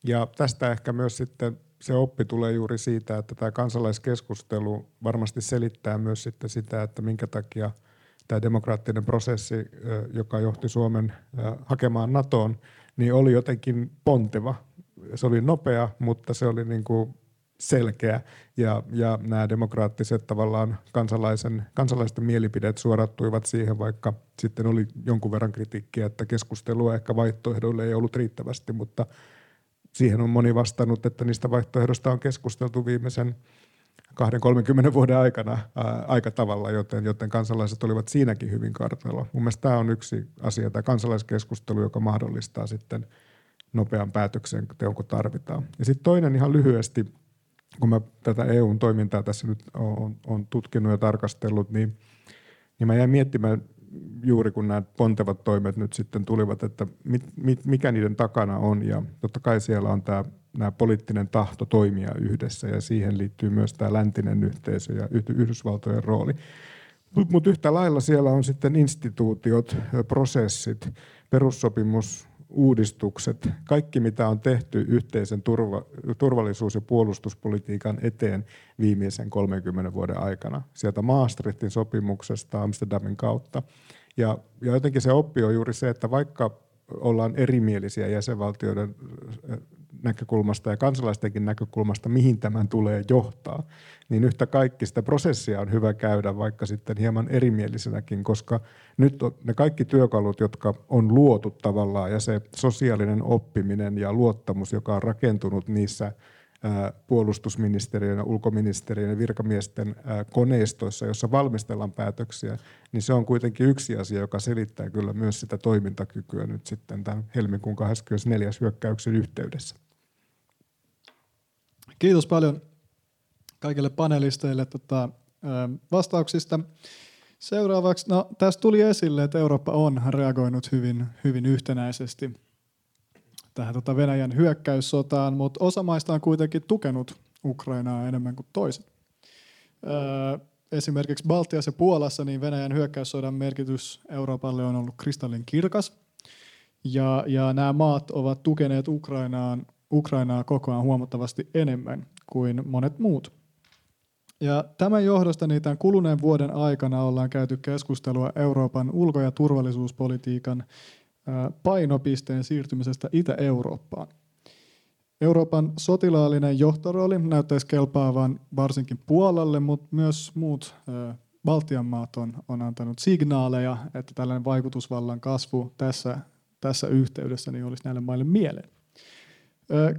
Ja tästä ehkä myös sitten se oppi tulee juuri siitä, että tämä kansalaiskeskustelu varmasti selittää myös sitten sitä, että minkä takia – tämä demokraattinen prosessi, joka johti Suomen hakemaan NATOon, niin oli jotenkin ponteva. Se oli nopea, mutta se oli niin kuin selkeä ja, ja nämä demokraattiset tavallaan kansalaisen, kansalaisten mielipideet suorattuivat siihen, vaikka sitten oli jonkun verran kritiikkiä, että keskustelua ehkä vaihtoehdoille ei ollut riittävästi, mutta siihen on moni vastannut, että niistä vaihtoehdoista on keskusteltu viimeisen 20-30 vuoden aikana ää, aika tavalla, joten, joten kansalaiset olivat siinäkin hyvin kartalla. Mun mielestä tämä on yksi asia, tämä kansalaiskeskustelu, joka mahdollistaa sitten nopean päätöksen teon, kun tarvitaan. Ja sitten toinen ihan lyhyesti, kun mä tätä EUn toimintaa tässä nyt on, on tutkinut ja tarkastellut, niin, niin mä jäin miettimään juuri kun nämä pontevat toimet nyt sitten tulivat, että mit, mit, mikä niiden takana on. Ja totta kai siellä on tämä nämä poliittinen tahto toimia yhdessä ja siihen liittyy myös tämä läntinen yhteisö ja Yhdysvaltojen rooli. Mutta yhtä lailla siellä on sitten instituutiot, prosessit, perussopimus, uudistukset, kaikki mitä on tehty yhteisen turva, turvallisuus- ja puolustuspolitiikan eteen viimeisen 30 vuoden aikana. Sieltä Maastrichtin sopimuksesta Amsterdamin kautta. Ja, ja jotenkin se oppi on juuri se, että vaikka ollaan erimielisiä jäsenvaltioiden näkökulmasta ja kansalaistenkin näkökulmasta, mihin tämän tulee johtaa, niin yhtä kaikki sitä prosessia on hyvä käydä vaikka sitten hieman erimielisenäkin, koska nyt ne kaikki työkalut, jotka on luotu tavallaan ja se sosiaalinen oppiminen ja luottamus, joka on rakentunut niissä puolustusministeriön ja ulkoministeriön ja virkamiesten koneistoissa, jossa valmistellaan päätöksiä, niin se on kuitenkin yksi asia, joka selittää kyllä myös sitä toimintakykyä nyt sitten tämän helmikuun 24. hyökkäyksen yhteydessä. Kiitos paljon kaikille panelisteille tota, vastauksista. Seuraavaksi, no tässä tuli esille, että Eurooppa on reagoinut hyvin, hyvin yhtenäisesti tähän tota Venäjän hyökkäyssotaan, mutta osa maista on kuitenkin tukenut Ukrainaa enemmän kuin toiset. Öö, esimerkiksi Baltiassa ja Puolassa niin Venäjän hyökkäyssodan merkitys Euroopalle on ollut kristallin kirkas. Ja, ja nämä maat ovat tukeneet Ukrainaan, Ukrainaa koko ajan huomattavasti enemmän kuin monet muut. Ja tämän johdosta niin tämän kuluneen vuoden aikana ollaan käyty keskustelua Euroopan ulko- ja turvallisuuspolitiikan painopisteen siirtymisestä Itä-Eurooppaan. Euroopan sotilaallinen johtorooli näyttäisi kelpaavan varsinkin Puolalle, mutta myös muut Baltian maat on, on antanut signaaleja, että tällainen vaikutusvallan kasvu tässä, tässä yhteydessä niin olisi näille maille mieleen.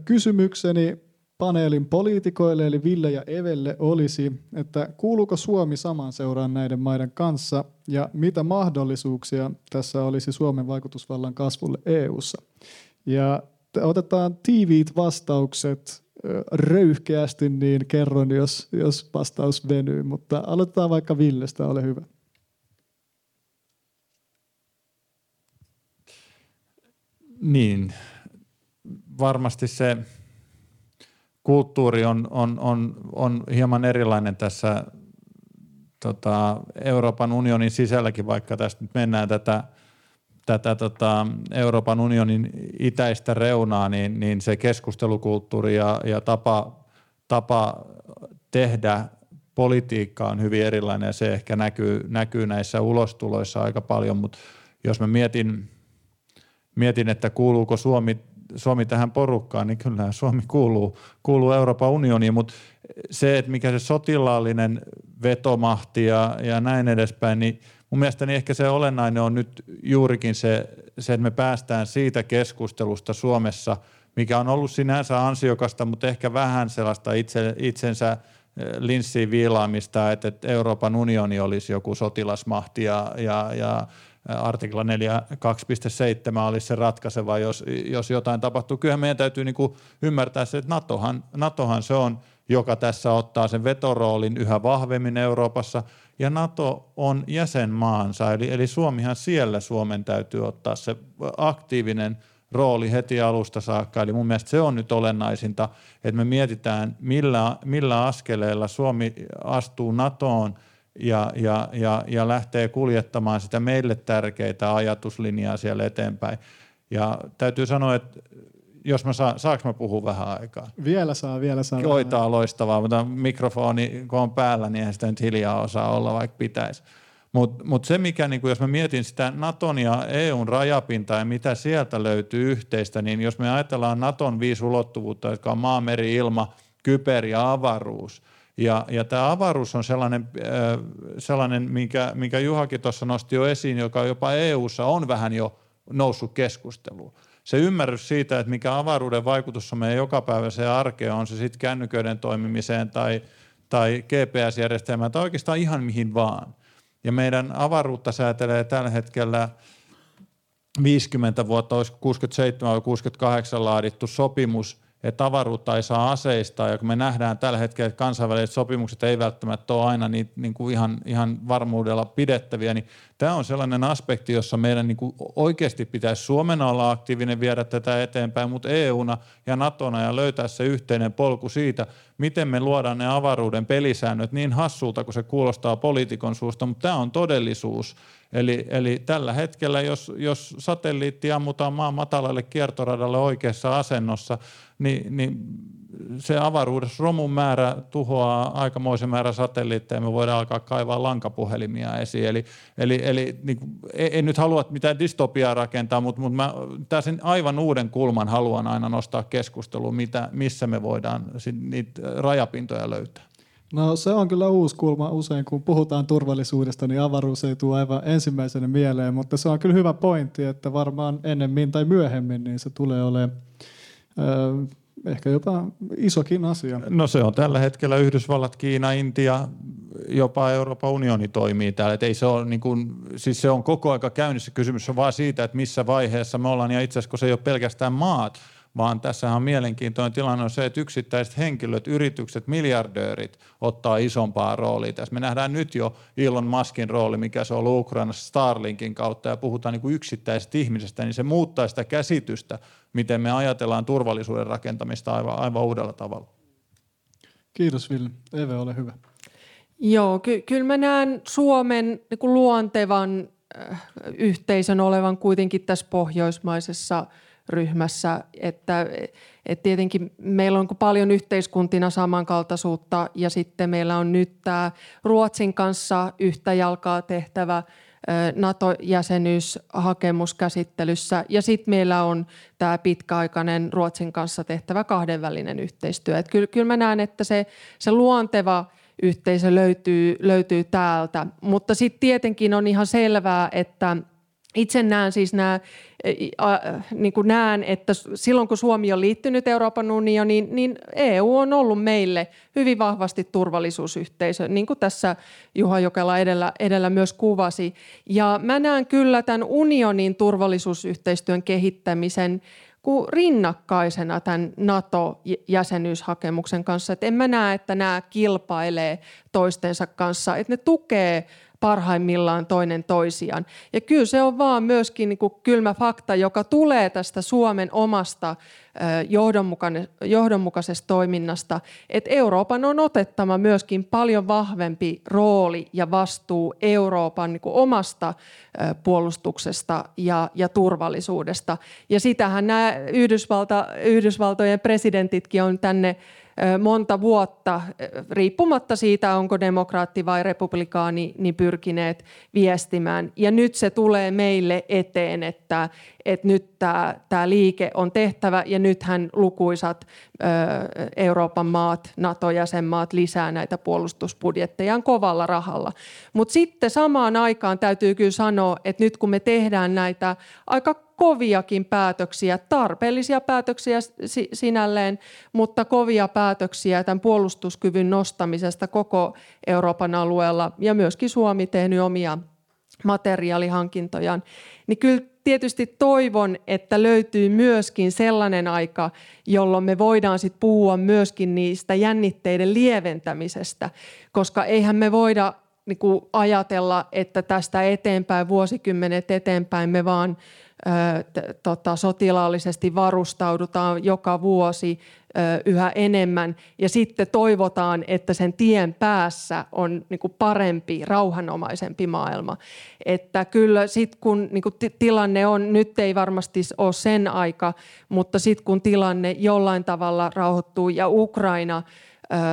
Kysymykseni paneelin poliitikoille eli Ville ja Evelle olisi, että kuuluuko Suomi saman seuraan näiden maiden kanssa ja mitä mahdollisuuksia tässä olisi Suomen vaikutusvallan kasvulle EU:ssa. Ja otetaan tiiviit vastaukset röyhkeästi, niin kerron, jos, jos vastaus venyy, mutta aloitetaan vaikka Villestä, ole hyvä. Niin, varmasti se kulttuuri on, on, on, on hieman erilainen tässä tota, Euroopan unionin sisälläkin, vaikka tästä nyt mennään tätä, tätä tota, Euroopan unionin itäistä reunaa, niin, niin se keskustelukulttuuri ja, ja tapa, tapa tehdä politiikka on hyvin erilainen ja se ehkä näkyy, näkyy näissä ulostuloissa aika paljon, mutta jos mä mietin, mietin, että kuuluuko Suomi Suomi tähän porukkaan, niin kyllä Suomi kuuluu, kuuluu Euroopan unioniin, mutta se, että mikä se sotilaallinen vetomahti ja, ja näin edespäin, niin mun mielestäni ehkä se olennainen on nyt juurikin se, se, että me päästään siitä keskustelusta Suomessa, mikä on ollut sinänsä ansiokasta, mutta ehkä vähän sellaista itse, itsensä eh, linssiin viilaamista, että, että Euroopan unioni olisi joku sotilasmahti ja, ja, ja artikla 4 2.7 olisi se ratkaiseva, jos, jos jotain tapahtuu. Kyllä meidän täytyy niin kuin ymmärtää se, että NATOhan, NATOhan se on, joka tässä ottaa sen vetoroolin yhä vahvemmin Euroopassa, ja NATO on jäsenmaansa, eli, eli Suomihan siellä Suomen täytyy ottaa se aktiivinen rooli heti alusta saakka. Eli mun mielestä se on nyt olennaisinta, että me mietitään, millä, millä askeleella Suomi astuu NATOon – ja, ja, ja, ja lähtee kuljettamaan sitä meille tärkeitä ajatuslinjaa siellä eteenpäin. Ja täytyy sanoa, että jos mä saan, saanko mä puhua vähän aikaa? Vielä saa, vielä saa. Koitaa loistavaa, mutta mikrofoni kun on päällä, niin eihän sitä nyt hiljaa osaa olla, vaikka pitäisi. Mutta mut se, mikä, niin jos mä mietin sitä Naton ja EUn rajapintaa ja mitä sieltä löytyy yhteistä, niin jos me ajatellaan Naton viisi ulottuvuutta, jotka on maa, meri, ilma, kyber ja avaruus – ja, ja tämä avaruus on sellainen, äh, sellainen minkä, minkä Juhakin tuossa nosti jo esiin, joka jopa EU:ssa on vähän jo noussut keskusteluun. Se ymmärrys siitä, että mikä avaruuden vaikutus on meidän jokapäiväiseen arkeen, on se sitten kännyköiden toimimiseen tai, tai GPS-järjestelmään tai oikeastaan ihan mihin vaan. Ja meidän avaruutta säätelee tällä hetkellä 50 vuotta, olisi 67 vai 68 laadittu sopimus – että avaruutta ei saa aseistaa, ja kun me nähdään tällä hetkellä, että kansainväliset sopimukset ei välttämättä ole aina niin, niin kuin ihan, ihan varmuudella pidettäviä, niin tämä on sellainen aspekti, jossa meidän niin kuin oikeasti pitäisi Suomena olla aktiivinen viedä tätä eteenpäin, mutta EUna ja Natona ja löytää se yhteinen polku siitä, miten me luodaan ne avaruuden pelisäännöt niin hassulta, kun se kuulostaa poliitikon suusta, mutta tämä on todellisuus, Eli, eli tällä hetkellä, jos, jos satelliitti ammutaan maan matalalle kiertoradalle oikeassa asennossa, niin, niin se avaruudessa romun määrä tuhoaa aikamoisen määrän satelliitteja, me voidaan alkaa kaivaa lankapuhelimia esiin. Eli, eli, eli niin, en nyt halua mitään dystopiaa rakentaa, mutta, mutta mä tässä aivan uuden kulman haluan aina nostaa keskusteluun, mitä, missä me voidaan niitä rajapintoja löytää. No se on kyllä uusi kulma. Usein kun puhutaan turvallisuudesta, niin avaruus ei tule aivan ensimmäisenä mieleen, mutta se on kyllä hyvä pointti, että varmaan ennemmin tai myöhemmin niin se tulee olemaan ehkä jopa isokin asia. No se on tällä hetkellä Yhdysvallat, Kiina, Intia, jopa Euroopan unioni toimii täällä. Et ei se, ole, niin kuin, siis se on koko aika käynnissä. Kysymys on vaan siitä, että missä vaiheessa me ollaan. Ja itse asiassa kun se ei ole pelkästään maat, vaan tässä on mielenkiintoinen tilanne on se, että yksittäiset henkilöt, yritykset, miljardöörit ottaa isompaa roolia tässä. Me nähdään nyt jo Elon Muskin rooli, mikä se on ollut Ukrainassa Starlinkin kautta ja puhutaan niin kuin yksittäisestä ihmisestä, niin se muuttaa sitä käsitystä, miten me ajatellaan turvallisuuden rakentamista aivan, aivan uudella tavalla. Kiitos Ville. Eve, ole hyvä. Joo, ky- kyllä mä näen Suomen niin kuin luontevan äh, yhteisön olevan kuitenkin tässä pohjoismaisessa – ryhmässä, että, että tietenkin meillä on paljon yhteiskuntina samankaltaisuutta ja sitten meillä on nyt tämä Ruotsin kanssa yhtä jalkaa tehtävä NATO-jäsenyyshakemus käsittelyssä ja sitten meillä on tämä pitkäaikainen Ruotsin kanssa tehtävä kahdenvälinen yhteistyö. Että kyllä, kyllä mä näen, että se, se luonteva yhteisö löytyy, löytyy täältä, mutta sitten tietenkin on ihan selvää, että – itse näen siis nämä, niin kuin näen, että silloin kun Suomi on liittynyt Euroopan unioniin, niin EU on ollut meille hyvin vahvasti turvallisuusyhteisö, niin kuin tässä Juha Jokela edellä, edellä myös kuvasi. Ja mä näen kyllä tämän unionin turvallisuusyhteistyön kehittämisen kuin rinnakkaisena tämän NATO-jäsenyyshakemuksen kanssa. Et en mä näe, että nämä kilpailee toistensa kanssa, että ne tukee parhaimmillaan toinen toisiaan. Ja kyllä se on vaan myöskin niin kuin kylmä fakta, joka tulee tästä Suomen omasta johdonmukaisesta toiminnasta, että Euroopan on otettava myöskin paljon vahvempi rooli ja vastuu Euroopan niin kuin omasta puolustuksesta ja, ja turvallisuudesta. Ja sitähän nämä Yhdysvalta, Yhdysvaltojen presidentitkin on tänne monta vuotta, riippumatta siitä, onko demokraatti vai republikaani, niin pyrkineet viestimään. Ja nyt se tulee meille eteen, että, että nyt tämä, tämä liike on tehtävä ja nythän lukuisat Euroopan maat, NATO-jäsenmaat lisää näitä puolustusbudjettejaan kovalla rahalla. Mutta sitten samaan aikaan täytyy kyllä sanoa, että nyt kun me tehdään näitä aika koviakin päätöksiä, tarpeellisia päätöksiä sinälleen, mutta kovia päätöksiä tämän puolustuskyvyn nostamisesta koko Euroopan alueella. Ja myöskin Suomi tehnyt omia materiaalihankintojaan, niin kyllä tietysti toivon, että löytyy myöskin sellainen aika, jolloin me voidaan sit puhua myöskin niistä jännitteiden lieventämisestä, koska eihän me voida niin ajatella, että tästä eteenpäin, vuosikymmenet eteenpäin me vaan tota, sotilaallisesti varustaudutaan joka vuosi yhä enemmän ja sitten toivotaan, että sen tien päässä on niin kuin parempi, rauhanomaisempi maailma. Että kyllä sitten kun niin kuin tilanne on, nyt ei varmasti ole sen aika, mutta sitten kun tilanne jollain tavalla rauhoittuu ja Ukraina,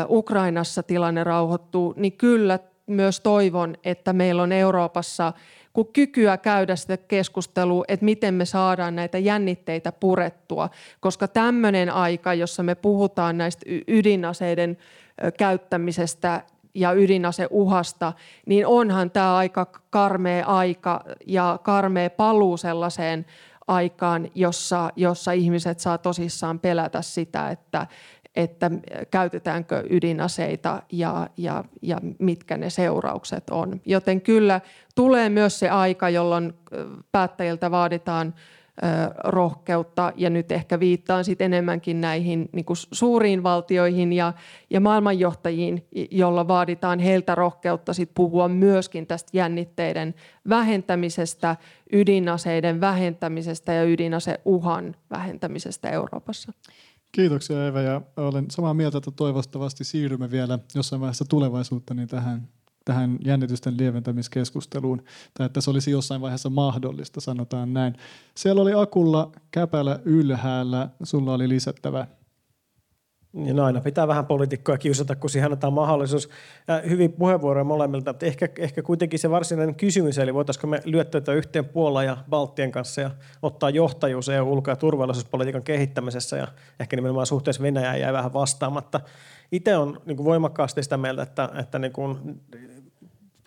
Ukrainassa tilanne rauhoittuu, niin kyllä myös toivon, että meillä on Euroopassa – kuin kykyä käydä sitä keskustelua, että miten me saadaan näitä jännitteitä purettua, koska tämmöinen aika, jossa me puhutaan näistä ydinaseiden käyttämisestä ja ydinaseuhasta, niin onhan tämä aika karmea aika ja karmea paluu sellaiseen aikaan, jossa, jossa ihmiset saa tosissaan pelätä sitä, että, että käytetäänkö ydinaseita ja, ja, ja mitkä ne seuraukset on. Joten kyllä tulee myös se aika, jolloin päättäjiltä vaaditaan rohkeutta ja nyt ehkä viittaan sit enemmänkin näihin niin kuin suuriin valtioihin ja, ja maailmanjohtajiin, jolla vaaditaan heiltä rohkeutta sit puhua myöskin tästä jännitteiden vähentämisestä, ydinaseiden vähentämisestä ja ydinaseuhan vähentämisestä Euroopassa. Kiitoksia Eva ja olen samaa mieltä, että toivottavasti siirrymme vielä jossain vaiheessa tulevaisuutta niin tähän tähän jännitysten lieventämiskeskusteluun, tai että se olisi jossain vaiheessa mahdollista, sanotaan näin. Siellä oli Akulla käpälä ylhäällä, sulla oli lisättävä niin aina pitää vähän poliitikkoja kiusata, kun siihen annetaan mahdollisuus. Hyvin puheenvuoroja molemmilta, mutta ehkä, ehkä kuitenkin se varsinainen kysymys, eli voitaisiinko me lyöttäytyä yhteen Puola ja Baltian kanssa ja ottaa johtajuus EU-ulko- ja turvallisuuspolitiikan kehittämisessä ja ehkä nimenomaan suhteessa Venäjään jäi vähän vastaamatta. Itse on niin voimakkaasti sitä mieltä, että, että niin kuin,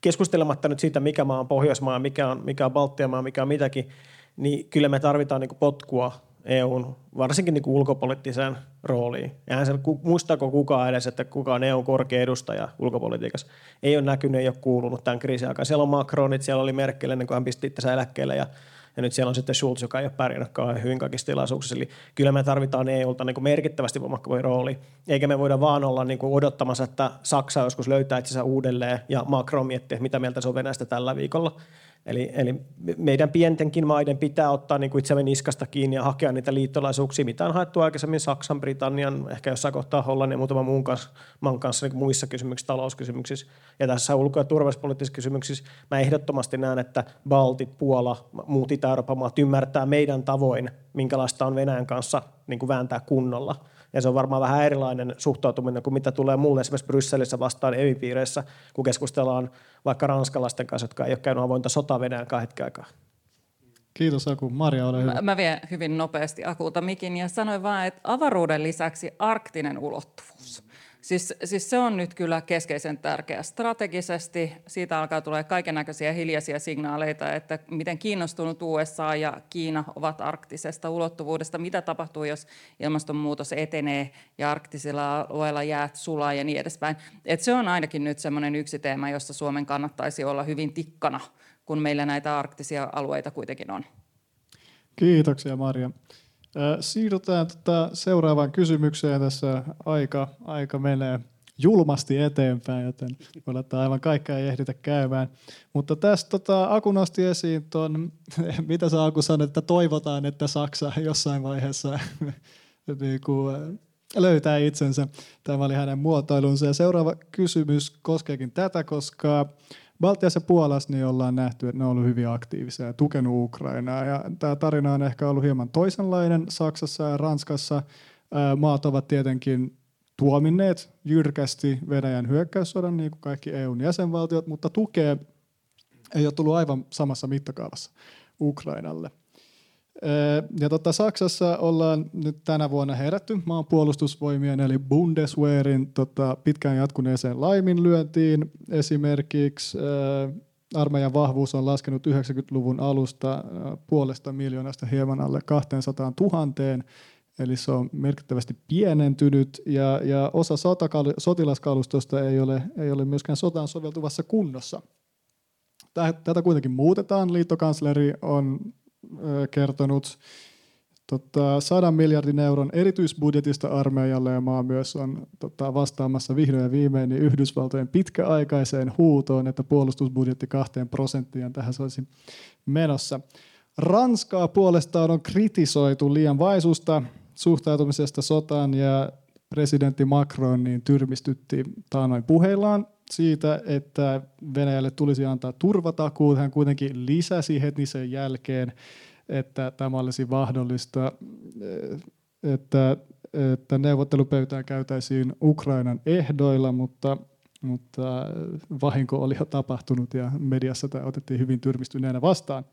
keskustelematta nyt siitä, mikä maa on Pohjoismaa, mikä on, mikä on Baltian maa, mikä on mitäkin, niin kyllä me tarvitaan niin potkua EUn varsinkin niin kuin ulkopoliittiseen rooliin. Eihän se, muistaako kukaan edes, että kuka on EUn korkea edustaja ulkopolitiikassa. Ei ole näkynyt, ei ole kuulunut tämän kriisin aikaan. Siellä on Macronit, siellä oli Merkel ennen kuin hän pisti itse eläkkeelle ja, ja nyt siellä on sitten Schulz, joka ei ole pärjännyt kauhean hyvin kaikissa tilaisuuksissa. Eli kyllä me tarvitaan EUlta niin kuin merkittävästi voimakkaampi rooli. Eikä me voida vaan olla niin kuin odottamassa, että Saksa joskus löytää itsensä uudelleen ja Macron miettii, mitä mieltä se on Venäjästä tällä viikolla Eli, eli meidän pientenkin maiden pitää ottaa niin kuin itsemme niskasta kiinni ja hakea niitä liittolaisuuksia, mitä on haettu aikaisemmin Saksan, Britannian, ehkä jossain kohtaa Hollannin ja muutaman muun kanssa, maan kanssa niin muissa kysymyksissä, talouskysymyksissä. Ja tässä ulko- ja turvallisuuspoliittisissa kysymyksissä mä ehdottomasti näen, että Baltit, Puola, muut Itä-Euroopan maat ymmärtää meidän tavoin, minkälaista on Venäjän kanssa niin kuin vääntää kunnolla – ja se on varmaan vähän erilainen suhtautuminen kuin mitä tulee mulle esimerkiksi Brysselissä vastaan EU-piireissä, kun keskustellaan vaikka ranskalaisten kanssa, jotka ei ole käynyt avointa sotaa Venäjän hetken aikaa. Kiitos Aku. Maria, ole hyvä. Mä, mä vien hyvin nopeasti Akulta mikin ja sanoin vain, että avaruuden lisäksi arktinen ulottuvuus. Siis, siis se on nyt kyllä keskeisen tärkeä strategisesti. Siitä alkaa tulee kaiken näköisiä hiljaisia signaaleita, että miten kiinnostunut USA ja Kiina ovat arktisesta ulottuvuudesta. Mitä tapahtuu, jos ilmastonmuutos etenee ja arktisilla alueilla jäät sulaa ja niin edespäin. Et se on ainakin nyt semmoinen yksi teema, jossa Suomen kannattaisi olla hyvin tikkana, kun meillä näitä arktisia alueita kuitenkin on. Kiitoksia Maria. Siirrytään tota seuraavaan kysymykseen. Tässä aika, aika menee julmasti eteenpäin, joten voi aivan kaikkea ei ehditä käymään. Mutta tästä tota, Aku nosti esiin tuon, mitä sä Aku sanoit, että toivotaan, että Saksa jossain vaiheessa niin kuin, löytää itsensä. Tämä oli hänen muotoilunsa. Ja seuraava kysymys koskeekin tätä, koska Baltiassa ja Puolassa niin ollaan nähty, että ne on ollut hyvin aktiivisia ja tukenut Ukrainaa. Ja tämä tarina on ehkä ollut hieman toisenlainen Saksassa ja Ranskassa. Maat ovat tietenkin tuominneet jyrkästi Venäjän hyökkäyssodan, niin kuin kaikki EUn jäsenvaltiot, mutta tukea ei ole tullut aivan samassa mittakaavassa Ukrainalle. Ja tota, Saksassa ollaan nyt tänä vuonna herätty maan puolustusvoimien eli Bundeswehrin tota, pitkään jatkuneeseen laiminlyöntiin. Esimerkiksi ää, armeijan vahvuus on laskenut 90-luvun alusta ää, puolesta miljoonasta hieman alle 200 000, eli se on merkittävästi pienentynyt ja, ja osa sotilaskalustosta ei ole, ei ole myöskään sotaan soveltuvassa kunnossa. Tätä kuitenkin muutetaan. Liittokansleri on kertonut tota, 100 miljardin euron erityisbudjetista armeijalle ja maa myös on tota, vastaamassa vihdoin ja viimein niin Yhdysvaltojen pitkäaikaiseen huutoon, että puolustusbudjetti kahteen prosenttiin tähän se olisi menossa. Ranskaa puolestaan on kritisoitu liian vaisusta suhtautumisesta sotaan ja presidentti Macron niin tyrmistytti taanoin puheillaan siitä, että Venäjälle tulisi antaa turvatakuut. Hän kuitenkin lisäsi heti sen jälkeen, että tämä olisi mahdollista, että, että neuvottelupöytään käytäisiin Ukrainan ehdoilla, mutta, mutta vahinko oli jo tapahtunut ja mediassa tämä otettiin hyvin tyrmistyneenä vastaan.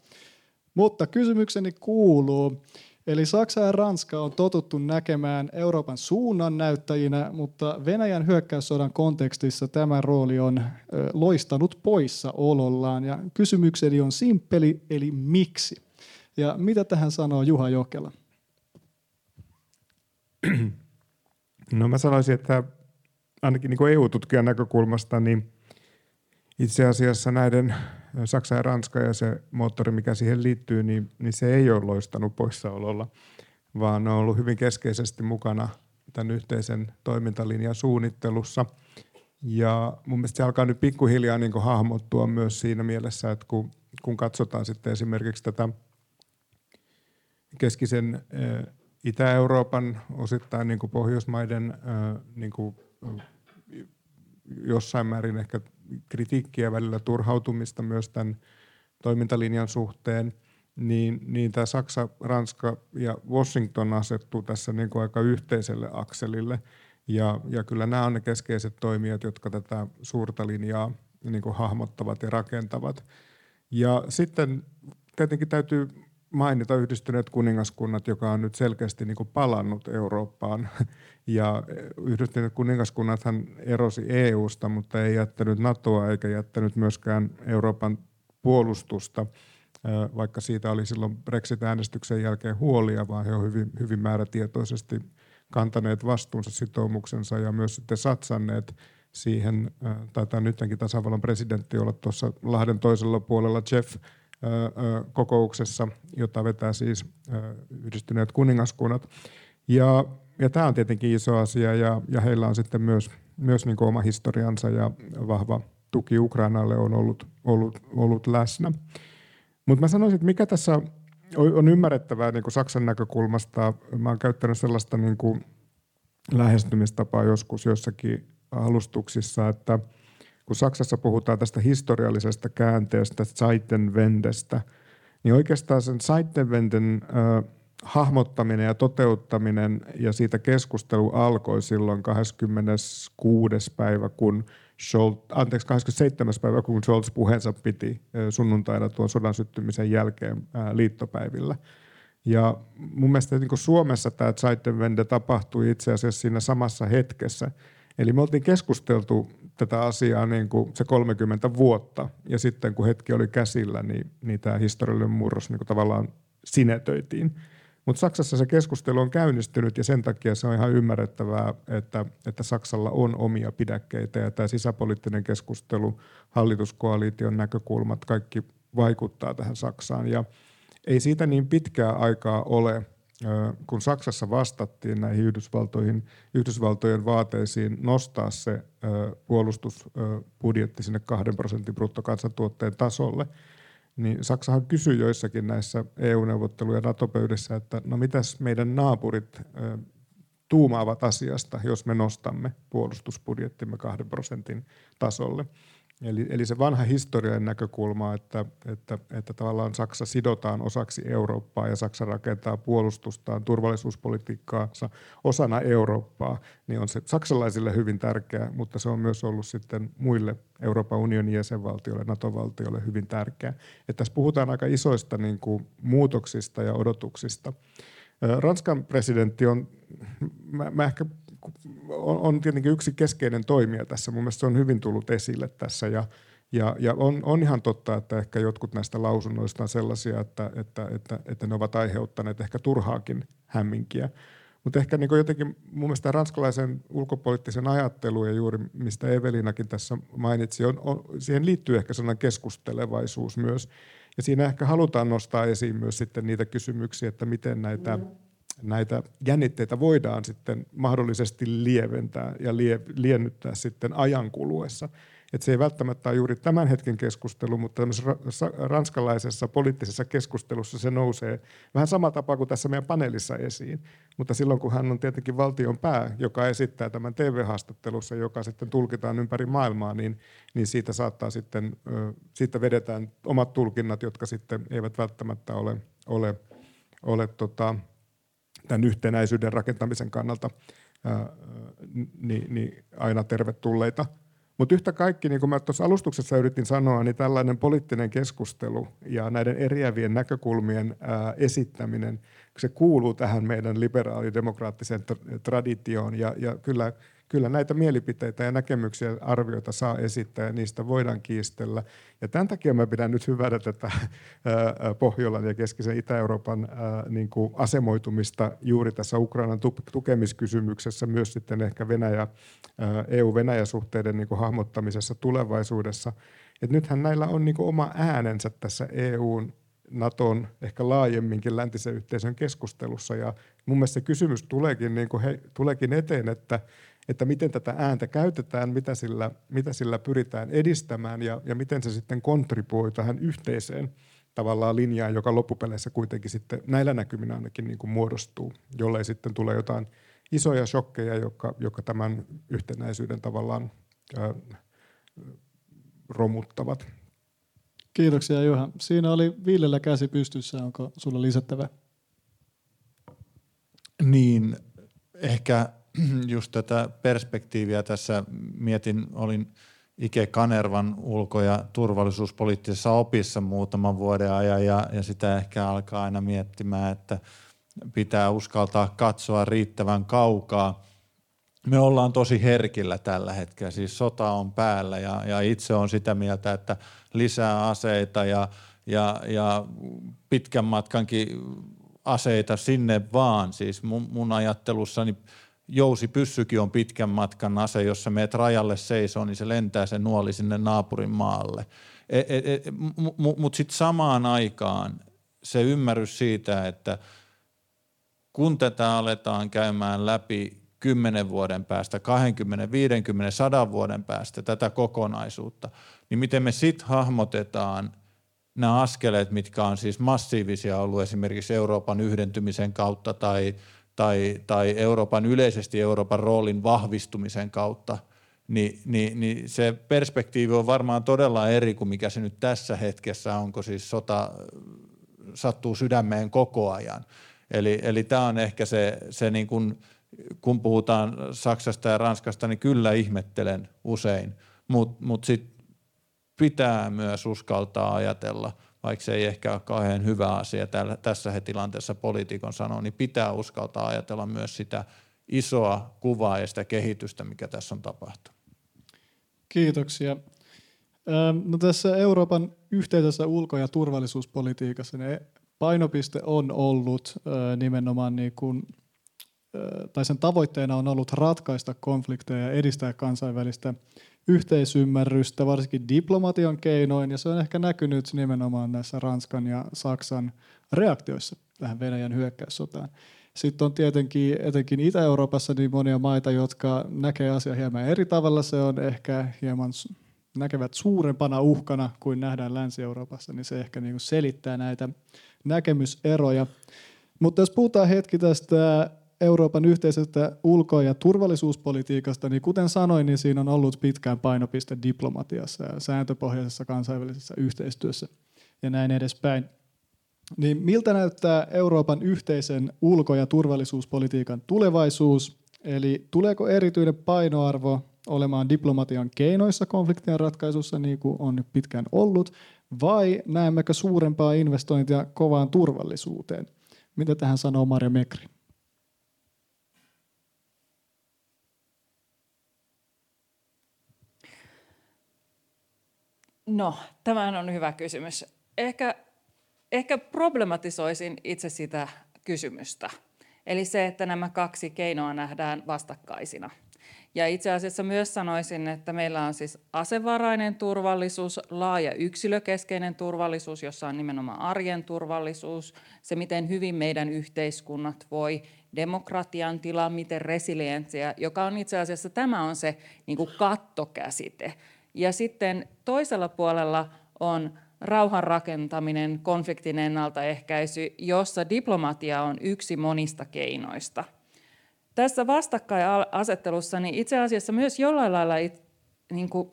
Mutta kysymykseni kuuluu, Eli Saksa ja Ranska on totuttu näkemään Euroopan suunnan näyttäjinä, mutta Venäjän hyökkäyssodan kontekstissa tämä rooli on loistanut poissa olollaan. Ja kysymykseni on simppeli, eli miksi? Ja mitä tähän sanoo Juha Jokela? No mä sanoisin, että ainakin niin EU-tutkijan näkökulmasta, niin itse asiassa näiden Saksa ja Ranska ja se moottori, mikä siihen liittyy, niin, niin se ei ole loistanut poissaololla, vaan ne on ollut hyvin keskeisesti mukana tämän yhteisen toimintalinjan suunnittelussa. Ja mun mielestä se alkaa nyt pikkuhiljaa niin hahmottua myös siinä mielessä, että kun, kun katsotaan sitten esimerkiksi tätä keskisen Itä-Euroopan, osittain niin kuin Pohjoismaiden niin kuin jossain määrin ehkä kritiikkiä välillä turhautumista myös tämän toimintalinjan suhteen, niin, niin tämä Saksa, Ranska ja Washington asettuu tässä niin kuin aika yhteiselle akselille. Ja, ja kyllä nämä on ne keskeiset toimijat, jotka tätä suurta linjaa niin kuin hahmottavat ja rakentavat. Ja sitten tietenkin täytyy mainita yhdistyneet kuningaskunnat, joka on nyt selkeästi niin kuin palannut Eurooppaan. Ja yhdistyneet kuningaskunnathan erosi EUsta, mutta ei jättänyt NATOa eikä jättänyt myöskään Euroopan puolustusta, vaikka siitä oli silloin Brexit-äänestyksen jälkeen huolia, vaan he ovat hyvin, hyvin määrätietoisesti kantaneet vastuunsa sitoumuksensa ja myös sitten satsanneet siihen, taitaa nytkin tasavallan presidentti olla tuossa Lahden toisella puolella Jeff kokouksessa, jota vetää siis yhdistyneet kuningaskunnat. Ja, ja tämä on tietenkin iso asia ja, ja heillä on sitten myös, myös niin oma historiansa ja vahva tuki Ukrainalle on ollut, ollut, ollut läsnä. Mutta mä sanoisin, että mikä tässä on ymmärrettävää niin kuin Saksan näkökulmasta. Mä oon käyttänyt sellaista niin kuin lähestymistapaa joskus joissakin alustuksissa, että kun Saksassa puhutaan tästä historiallisesta käänteestä, Zeitenwendestä, niin oikeastaan sen Zeitenwenden äh, hahmottaminen ja toteuttaminen ja siitä keskustelu alkoi silloin 26. päivä, kun Scholz, anteeksi, 27. päivä, kun Scholz puheensa piti sunnuntaina tuon sodan syttymisen jälkeen liittopäivillä. Ja mun mielestä niin Suomessa tämä Zeitenwende tapahtui itse asiassa siinä samassa hetkessä. Eli me oltiin keskusteltu tätä asiaa niin kuin se 30 vuotta, ja sitten kun hetki oli käsillä, niin, niin tämä historiallinen murros niin kuin tavallaan sinetöitiin. Mutta Saksassa se keskustelu on käynnistynyt ja sen takia se on ihan ymmärrettävää, että, että Saksalla on omia pidäkkeitä ja tämä sisäpoliittinen keskustelu, hallituskoalition näkökulmat, kaikki vaikuttaa tähän Saksaan. Ja ei siitä niin pitkää aikaa ole, kun Saksassa vastattiin näihin Yhdysvaltoihin, Yhdysvaltojen vaateisiin nostaa se puolustusbudjetti sinne kahden prosentin bruttokansantuotteen tasolle – niin Saksahan kysyi joissakin näissä EU-neuvottelu- ja NATO-pöydissä, että no mitäs meidän naapurit tuumaavat asiasta, jos me nostamme puolustusbudjettimme kahden prosentin tasolle. Eli, eli se vanha historian näkökulma, että, että, että tavallaan Saksa sidotaan osaksi Eurooppaa ja Saksa rakentaa puolustustaan, turvallisuuspolitiikkaansa osana Eurooppaa, niin on se saksalaisille hyvin tärkeää, mutta se on myös ollut sitten muille Euroopan unionin jäsenvaltioille, NATO-valtioille hyvin tärkeää. Että tässä puhutaan aika isoista niin kuin, muutoksista ja odotuksista. Ranskan presidentti on, mä, mä ehkä on, on tietenkin yksi keskeinen toimija tässä. Mun mielestä se on hyvin tullut esille tässä ja, ja, ja on, on ihan totta, että ehkä jotkut näistä lausunnoista on sellaisia, että, että, että, että ne ovat aiheuttaneet ehkä turhaakin hämminkiä. Mutta ehkä niin jotenkin mun mielestä ranskalaisen ulkopoliittisen ajattelun ja juuri mistä Evelinakin tässä mainitsi, on, on, siihen liittyy ehkä sellainen keskustelevaisuus myös. Ja siinä ehkä halutaan nostaa esiin myös sitten niitä kysymyksiä, että miten näitä mm näitä jännitteitä voidaan sitten mahdollisesti lieventää ja lie, liennyttää sitten ajan kuluessa. Et se ei välttämättä ole juuri tämän hetken keskustelu, mutta ranskalaisessa poliittisessa keskustelussa se nousee vähän samalla tapaa kuin tässä meidän paneelissa esiin. Mutta silloin kun hän on tietenkin valtion pää, joka esittää tämän TV-haastattelussa, joka sitten tulkitaan ympäri maailmaa, niin, niin siitä saattaa sitten, siitä vedetään omat tulkinnat, jotka sitten eivät välttämättä ole, ole, ole tota, tämän yhtenäisyyden rakentamisen kannalta ää, niin, niin aina tervetulleita. Mutta yhtä kaikki, niin kuin mä tuossa alustuksessa yritin sanoa, niin tällainen poliittinen keskustelu ja näiden eriävien näkökulmien ää, esittäminen, se kuuluu tähän meidän liberaalidemokraattiseen traditioon ja, ja kyllä – kyllä näitä mielipiteitä ja näkemyksiä arvioita saa esittää ja niistä voidaan kiistellä. Ja tämän takia mä pidän nyt hyvänä tätä Pohjolan ja keskisen Itä-Euroopan niin kuin asemoitumista juuri tässä Ukrainan tukemiskysymyksessä, myös sitten ehkä Venäjä, EU-Venäjä-suhteiden niin kuin hahmottamisessa tulevaisuudessa. Et nythän näillä on niin kuin oma äänensä tässä EUn Naton, ehkä laajemminkin läntisen yhteisön keskustelussa. Ja mun mielestä se kysymys tuleekin, niin kuin he, tuleekin eteen, että että miten tätä ääntä käytetään, mitä sillä, mitä sillä pyritään edistämään ja, ja miten se sitten kontribuoi tähän yhteiseen tavallaan linjaan, joka loppupeleissä kuitenkin sitten näillä näkyminä ainakin niin kuin muodostuu, jollei sitten tule jotain isoja shokkeja, jotka, jotka tämän yhtenäisyyden tavallaan ää, romuttavat. Kiitoksia Juha. Siinä oli Villellä käsi pystyssä. Onko sulla lisättävä? Niin, ehkä just tätä perspektiiviä tässä mietin, olin Ike Kanervan ulko- ja turvallisuuspoliittisessa opissa muutaman vuoden ajan ja, ja sitä ehkä alkaa aina miettimään, että pitää uskaltaa katsoa riittävän kaukaa. Me ollaan tosi herkillä tällä hetkellä, siis sota on päällä ja, ja itse on sitä mieltä, että lisää aseita ja, ja, ja pitkän matkankin aseita sinne vaan. Siis mun, mun ajattelussani jousipyssykin on pitkän matkan ase, jossa meet rajalle seisoo, niin se lentää se nuoli sinne naapurin maalle. E, e, e, Mutta sitten samaan aikaan se ymmärrys siitä, että kun tätä aletaan käymään läpi 10 vuoden päästä, 20, 50, 100 vuoden päästä tätä kokonaisuutta, niin miten me sitten hahmotetaan nämä askeleet, mitkä on siis massiivisia ollut esimerkiksi Euroopan yhdentymisen kautta tai, tai, tai Euroopan yleisesti Euroopan roolin vahvistumisen kautta, niin, niin, niin se perspektiivi on varmaan todella eri kuin mikä se nyt tässä hetkessä on, kun siis sota sattuu sydämeen koko ajan. Eli, eli tämä on ehkä se, se niin kuin, kun puhutaan Saksasta ja Ranskasta, niin kyllä ihmettelen usein, mutta mut sitten pitää myös uskaltaa ajatella, vaikka se ei ehkä ole kauhean hyvä asia tällä, tässä he tilanteessa poliitikon sanoo, niin pitää uskaltaa ajatella myös sitä isoa kuvaa ja sitä kehitystä, mikä tässä on tapahtunut. Kiitoksia. No tässä Euroopan yhteisessä ulko- ja turvallisuuspolitiikassa ne painopiste on ollut nimenomaan niin kuin, tai sen tavoitteena on ollut ratkaista konflikteja ja edistää kansainvälistä yhteisymmärrystä, varsinkin diplomatian keinoin, ja se on ehkä näkynyt nimenomaan näissä Ranskan ja Saksan reaktioissa tähän Venäjän hyökkäyssotaan. Sitten on tietenkin etenkin Itä-Euroopassa niin monia maita, jotka näkee asiaa hieman eri tavalla. Se on ehkä hieman näkevät suurempana uhkana kuin nähdään Länsi-Euroopassa, niin se ehkä niin selittää näitä näkemyseroja. Mutta jos puhutaan hetki tästä Euroopan yhteisestä ulko- ja turvallisuuspolitiikasta, niin kuten sanoin, niin siinä on ollut pitkään painopiste diplomatiassa ja sääntöpohjaisessa kansainvälisessä yhteistyössä ja näin edespäin. Niin miltä näyttää Euroopan yhteisen ulko- ja turvallisuuspolitiikan tulevaisuus? Eli tuleeko erityinen painoarvo olemaan diplomatian keinoissa konfliktien ratkaisussa, niin kuin on pitkään ollut, vai näemmekö suurempaa investointia kovaan turvallisuuteen? Mitä tähän sanoo Marja Mekri? No, tämä on hyvä kysymys. Ehkä, ehkä problematisoisin itse sitä kysymystä. Eli se, että nämä kaksi keinoa nähdään vastakkaisina. Ja itse asiassa myös sanoisin, että meillä on siis asevarainen turvallisuus, laaja yksilökeskeinen turvallisuus, jossa on nimenomaan arjen turvallisuus, se miten hyvin meidän yhteiskunnat voi, demokratian tila, miten resilientsiä, joka on itse asiassa, tämä on se niin kuin kattokäsite. Ja sitten toisella puolella on rauhan rakentaminen, konfliktin ennaltaehkäisy, jossa diplomatia on yksi monista keinoista. Tässä vastakkainasettelussa niin itse asiassa myös jollain lailla, niin kuin,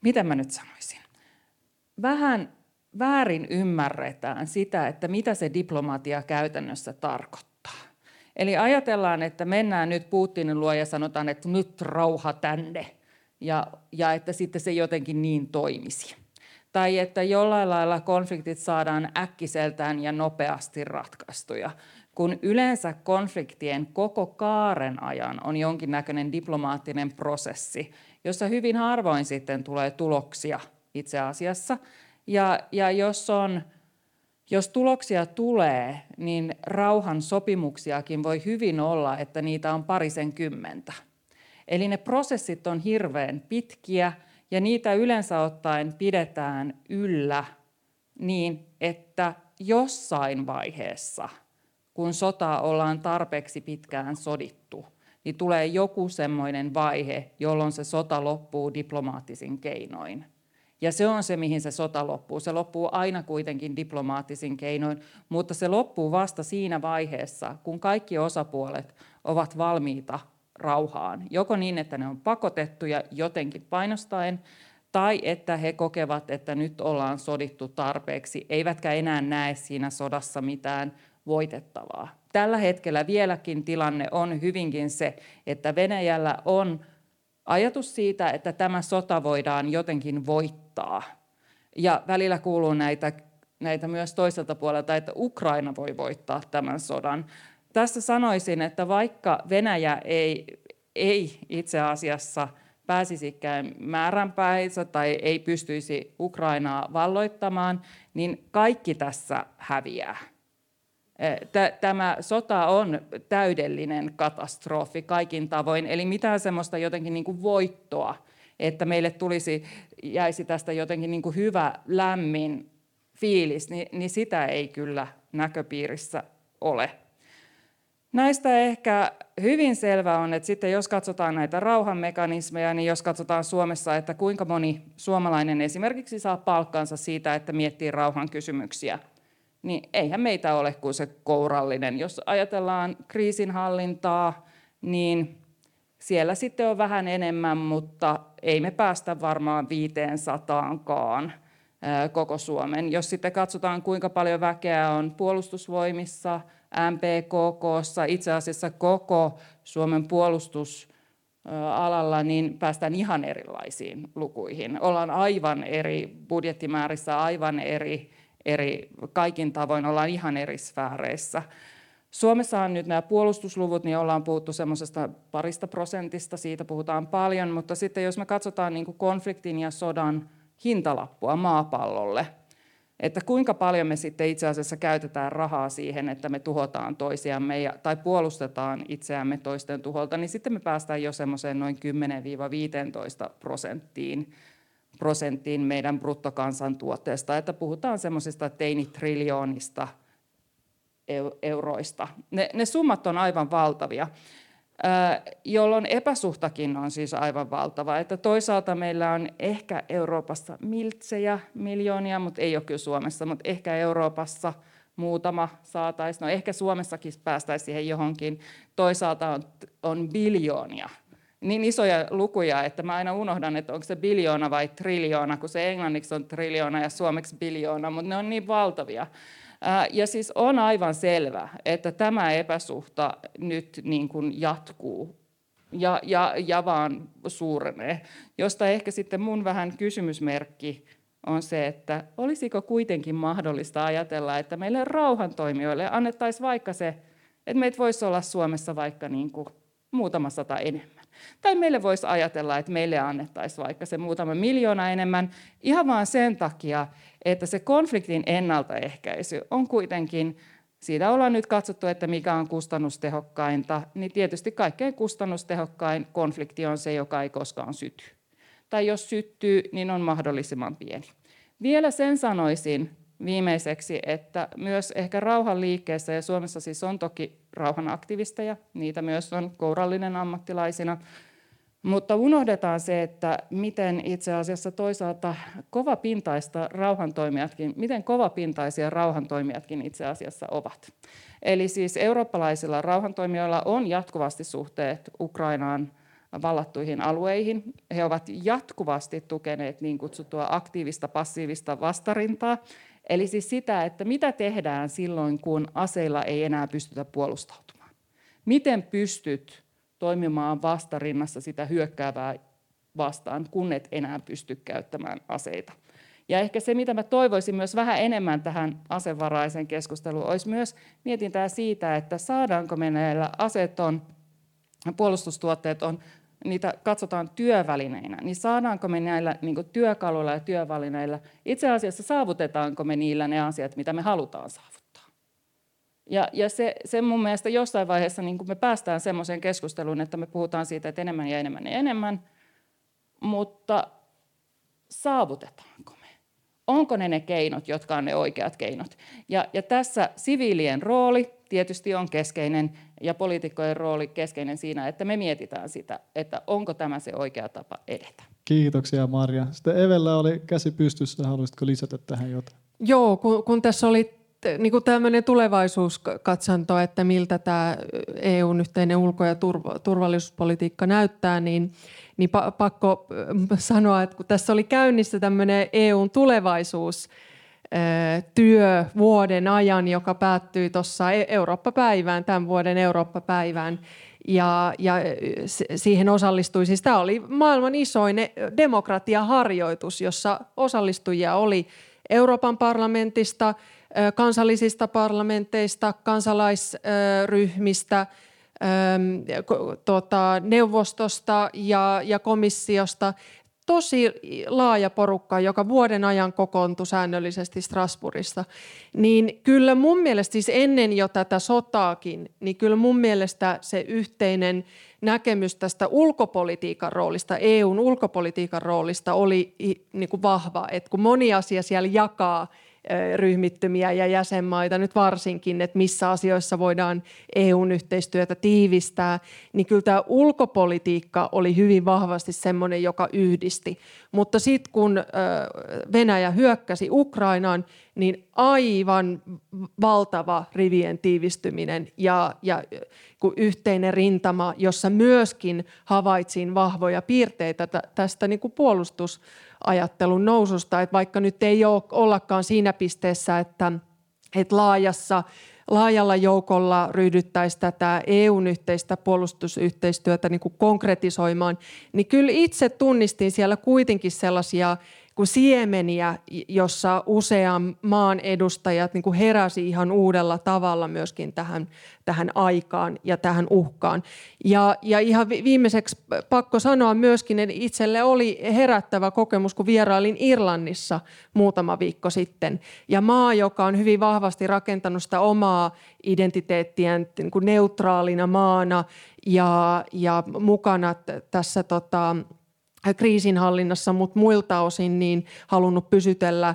miten mä nyt sanoisin, vähän väärin ymmärretään sitä, että mitä se diplomatia käytännössä tarkoittaa. Eli ajatellaan, että mennään nyt Putinin luo ja sanotaan, että nyt rauha tänne – ja, ja että sitten se jotenkin niin toimisi. Tai että jollain lailla konfliktit saadaan äkkiseltään ja nopeasti ratkaistuja, kun yleensä konfliktien koko kaaren ajan on jonkinnäköinen diplomaattinen prosessi, jossa hyvin harvoin sitten tulee tuloksia itse asiassa. Ja, ja jos, on, jos tuloksia tulee, niin rauhan sopimuksiakin voi hyvin olla, että niitä on parisen kymmentä. Eli ne prosessit on hirveän pitkiä ja niitä yleensä ottaen pidetään yllä niin, että jossain vaiheessa, kun sota ollaan tarpeeksi pitkään sodittu, niin tulee joku semmoinen vaihe, jolloin se sota loppuu diplomaattisin keinoin. Ja se on se, mihin se sota loppuu. Se loppuu aina kuitenkin diplomaattisin keinoin, mutta se loppuu vasta siinä vaiheessa, kun kaikki osapuolet ovat valmiita rauhaan. Joko niin, että ne on pakotettuja jotenkin painostaen, tai että he kokevat, että nyt ollaan sodittu tarpeeksi, eivätkä enää näe siinä sodassa mitään voitettavaa. Tällä hetkellä vieläkin tilanne on hyvinkin se, että Venäjällä on ajatus siitä, että tämä sota voidaan jotenkin voittaa. Ja välillä kuuluu näitä, näitä myös toiselta puolelta, että Ukraina voi voittaa tämän sodan. Tässä sanoisin, että vaikka Venäjä ei, ei itse asiassa pääsisikään määränpäinsä tai ei pystyisi Ukrainaa valloittamaan, niin kaikki tässä häviää. Tämä sota on täydellinen katastrofi kaikin tavoin, eli mitään semmoista jotenkin niin kuin voittoa, että meille tulisi, jäisi tästä jotenkin niin kuin hyvä, lämmin fiilis, niin, niin sitä ei kyllä näköpiirissä ole. Näistä ehkä hyvin selvä on, että sitten jos katsotaan näitä rauhanmekanismeja, niin jos katsotaan Suomessa, että kuinka moni suomalainen esimerkiksi saa palkkansa siitä, että miettii rauhan kysymyksiä – niin eihän meitä ole kuin se kourallinen. Jos ajatellaan kriisinhallintaa, niin siellä sitten on vähän enemmän, mutta ei me päästä varmaan 500kaan koko Suomen. Jos sitten katsotaan, kuinka paljon väkeä on puolustusvoimissa, MPKKssa, itse asiassa koko Suomen puolustusalalla, niin päästään ihan erilaisiin lukuihin. Ollaan aivan eri budjettimäärissä, aivan eri eri, kaikin tavoin ollaan ihan eri sfääreissä. Suomessa on nyt nämä puolustusluvut, niin ollaan puhuttu semmoisesta parista prosentista, siitä puhutaan paljon, mutta sitten jos me katsotaan niin konfliktin ja sodan hintalappua maapallolle, että kuinka paljon me sitten itse asiassa käytetään rahaa siihen, että me tuhotaan toisiamme ja, tai puolustetaan itseämme toisten tuholta, niin sitten me päästään jo semmoiseen noin 10-15 prosenttiin prosenttiin meidän bruttokansantuotteesta, että puhutaan semmoisista teinitriljoonista euroista. Ne, ne summat on aivan valtavia, jolloin epäsuhtakin on siis aivan valtava. Että toisaalta meillä on ehkä Euroopassa miltsejä miljoonia, mutta ei ole kyllä Suomessa, mutta ehkä Euroopassa muutama saataisiin. No ehkä Suomessakin päästäisiin siihen johonkin. Toisaalta on, on biljoonia niin isoja lukuja, että mä aina unohdan, että onko se biljoona vai triljoona, kun se englanniksi on triljoona ja suomeksi biljoona, mutta ne on niin valtavia. Ja siis on aivan selvä, että tämä epäsuhta nyt niin kuin jatkuu ja, ja, ja vaan suurenee, josta ehkä sitten mun vähän kysymysmerkki on se, että olisiko kuitenkin mahdollista ajatella, että meille rauhantoimijoille annettaisiin vaikka se, että meitä voisi olla Suomessa vaikka niin kuin muutama sata enemmän. Tai meille voisi ajatella, että meille annettaisiin vaikka se muutama miljoona enemmän, ihan vaan sen takia, että se konfliktin ennaltaehkäisy on kuitenkin, siitä ollaan nyt katsottu, että mikä on kustannustehokkainta, niin tietysti kaikkein kustannustehokkain konflikti on se, joka ei koskaan syty. Tai jos syttyy, niin on mahdollisimman pieni. Vielä sen sanoisin, viimeiseksi, että myös ehkä rauhanliikkeessä, ja Suomessa siis on toki rauhanaktivisteja, niitä myös on kourallinen ammattilaisina, mutta unohdetaan se, että miten itse asiassa toisaalta kovapintaista rauhantoimijatkin, miten kovapintaisia rauhantoimijatkin itse asiassa ovat. Eli siis eurooppalaisilla rauhantoimijoilla on jatkuvasti suhteet Ukrainaan vallattuihin alueihin. He ovat jatkuvasti tukeneet niin kutsuttua aktiivista passiivista vastarintaa, Eli siis sitä, että mitä tehdään silloin, kun aseilla ei enää pystytä puolustautumaan. Miten pystyt toimimaan vastarinnassa sitä hyökkäävää vastaan, kun et enää pysty käyttämään aseita. Ja ehkä se, mitä mä toivoisin myös vähän enemmän tähän asevaraisen keskusteluun, olisi myös mietintää siitä, että saadaanko me näillä aseeton puolustustuotteet on niitä katsotaan työvälineinä, niin saadaanko me näillä niin työkaluilla ja työvälineillä, itse asiassa saavutetaanko me niillä ne asiat, mitä me halutaan saavuttaa. Ja, ja se, se mun mielestä jossain vaiheessa niin me päästään semmoiseen keskusteluun, että me puhutaan siitä, että enemmän ja enemmän ja enemmän, mutta saavutetaanko me? Onko ne ne keinot, jotka on ne oikeat keinot? Ja, ja tässä siviilien rooli tietysti on keskeinen ja poliitikkojen rooli keskeinen siinä, että me mietitään sitä, että onko tämä se oikea tapa edetä. Kiitoksia Marja. Sitten Evellä oli käsi pystyssä, haluaisitko lisätä tähän jotain? Joo, kun, kun tässä oli niin kuin tämmöinen tulevaisuuskatsanto, että miltä tämä EUn yhteinen ulko- ja turvallisuuspolitiikka näyttää, niin, niin pakko sanoa, että kun tässä oli käynnissä tämmöinen EUn tulevaisuus, työ vuoden ajan, joka päättyi tuossa e-, Eurooppa-päivään, tämän vuoden Eurooppa-päivään. Ja, ja siihen osallistui, siis tämä oli maailman isoin demokratiaharjoitus, jossa osallistujia oli Euroopan parlamentista, kansallisista parlamenteista, kansalaisryhmistä, tota, neuvostosta ja, ja komissiosta. Tosi laaja porukka, joka vuoden ajan kokoontui säännöllisesti Strasbourgissa, niin kyllä mun mielestä siis ennen jo tätä sotaakin, niin kyllä mun mielestä se yhteinen näkemys tästä ulkopolitiikan roolista, EUn ulkopolitiikan roolista oli niin kuin vahva, että kun moni asia siellä jakaa ryhmittymiä ja jäsenmaita nyt varsinkin, että missä asioissa voidaan EUn yhteistyötä tiivistää, niin kyllä tämä ulkopolitiikka oli hyvin vahvasti semmoinen, joka yhdisti. Mutta sitten kun Venäjä hyökkäsi Ukrainaan, niin aivan valtava rivien tiivistyminen ja, ja yhteinen rintama, jossa myöskin havaitsin vahvoja piirteitä tästä niin kuin puolustus ajattelun noususta, että vaikka nyt ei ole ollakaan siinä pisteessä, että, että laajassa laajalla joukolla ryhdyttäisiin tätä EUn yhteistä puolustusyhteistyötä niin kuin konkretisoimaan, niin kyllä itse tunnistin siellä kuitenkin sellaisia kuin siemeniä, jossa usean maan edustajat niin kuin heräsi ihan uudella tavalla myöskin tähän, tähän aikaan ja tähän uhkaan. Ja, ja ihan viimeiseksi pakko sanoa myöskin, että itselle oli herättävä kokemus, kun vierailin Irlannissa muutama viikko sitten. Ja maa, joka on hyvin vahvasti rakentanut sitä omaa identiteettiään niin kuin neutraalina maana ja, ja mukana tässä tota, kriisinhallinnassa, mutta muilta osin niin halunnut pysytellä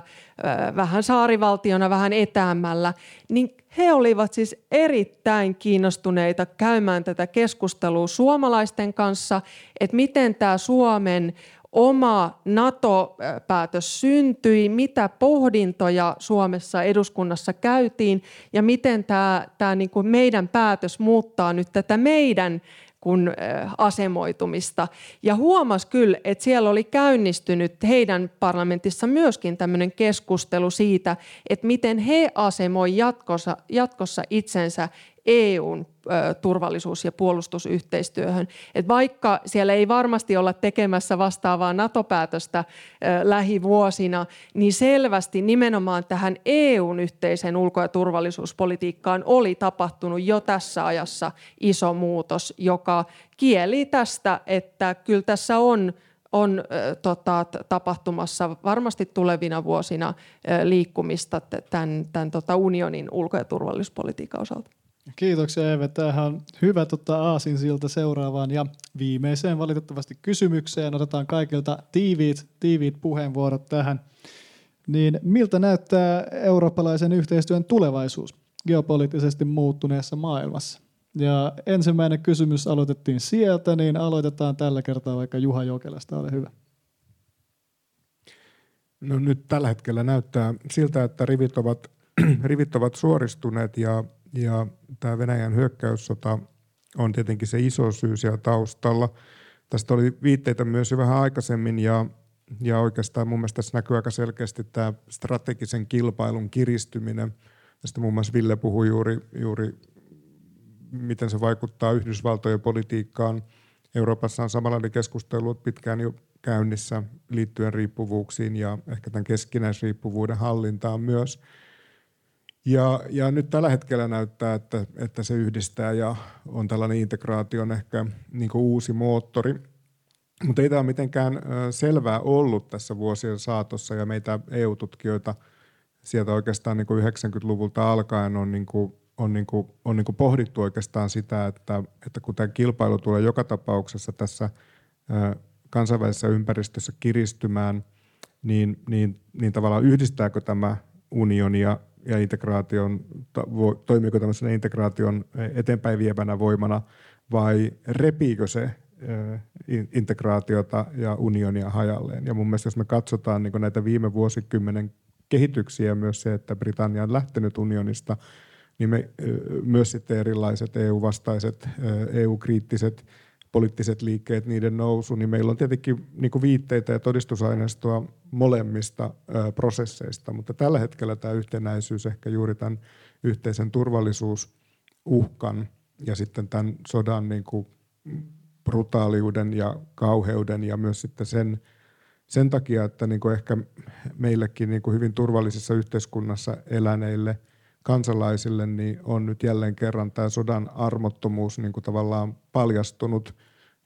vähän saarivaltiona, vähän etäämmällä, niin he olivat siis erittäin kiinnostuneita käymään tätä keskustelua suomalaisten kanssa, että miten tämä Suomen oma NATO-päätös syntyi, mitä pohdintoja Suomessa eduskunnassa käytiin ja miten tämä, tämä niin kuin meidän päätös muuttaa nyt tätä meidän kuin asemoitumista. Ja huomas kyllä, että siellä oli käynnistynyt heidän parlamentissa myöskin tämmöinen keskustelu siitä, että miten he asemoi jatkossa, jatkossa itsensä EUn turvallisuus- ja puolustusyhteistyöhön. Et vaikka siellä ei varmasti olla tekemässä vastaavaa NATO-päätöstä lähivuosina, niin selvästi nimenomaan tähän EUn yhteisen ulko- ja turvallisuuspolitiikkaan oli tapahtunut jo tässä ajassa iso muutos, joka kieli tästä, että kyllä tässä on on tota, tapahtumassa varmasti tulevina vuosina liikkumista tämän, tämän tota, unionin ulko- ja turvallisuuspolitiikan osalta. Kiitoksia Eve. Tämähän on hyvä tota siltä seuraavaan ja viimeiseen valitettavasti kysymykseen. Otetaan kaikilta tiiviit, tiiviit puheenvuorot tähän. Niin miltä näyttää eurooppalaisen yhteistyön tulevaisuus geopoliittisesti muuttuneessa maailmassa? Ja ensimmäinen kysymys aloitettiin sieltä, niin aloitetaan tällä kertaa vaikka Juha Jokelasta. Ole hyvä. No nyt tällä hetkellä näyttää siltä, että rivit ovat, rivit ovat suoristuneet ja ja tämä Venäjän hyökkäyssota on tietenkin se iso syy siellä taustalla. Tästä oli viitteitä myös jo vähän aikaisemmin ja, ja oikeastaan mun mielestä tässä näkyy aika selkeästi tämä strategisen kilpailun kiristyminen. Tästä muun muassa Ville puhui juuri, juuri miten se vaikuttaa Yhdysvaltojen politiikkaan. Euroopassa on samanlainen keskustelu pitkään jo käynnissä liittyen riippuvuuksiin ja ehkä tämän keskinäisriippuvuuden hallintaan myös – ja, ja nyt tällä hetkellä näyttää, että, että se yhdistää ja on tällainen integraation ehkä niin uusi moottori. Mutta ei tämä ole mitenkään selvää ollut tässä vuosien saatossa ja meitä EU-tutkijoita sieltä oikeastaan niin kuin 90-luvulta alkaen on, niin kuin, on, niin kuin, on niin pohdittu oikeastaan sitä, että, että kun tämä kilpailu tulee joka tapauksessa tässä kansainvälisessä ympäristössä kiristymään, niin, niin, niin tavallaan yhdistääkö tämä unionia ja integraation, toimiiko tämmöisenä integraation eteenpäin vievänä voimana vai repiikö se integraatiota ja unionia hajalleen. Ja mun mielestä jos me katsotaan niin näitä viime vuosikymmenen kehityksiä, myös se, että Britannia on lähtenyt unionista, niin me, myös sitten erilaiset EU-vastaiset, EU-kriittiset poliittiset liikkeet, niiden nousu, niin meillä on tietenkin niin kuin viitteitä ja todistusaineistoa molemmista ö, prosesseista, mutta tällä hetkellä tämä yhtenäisyys ehkä juuri tämän yhteisen turvallisuusuhkan ja sitten tämän sodan niin kuin brutaaliuden ja kauheuden ja myös sitten sen, sen takia, että niin kuin ehkä meillekin niin kuin hyvin turvallisessa yhteiskunnassa eläneille kansalaisille niin on nyt jälleen kerran tämä sodan armottomuus niin kuin tavallaan paljastunut,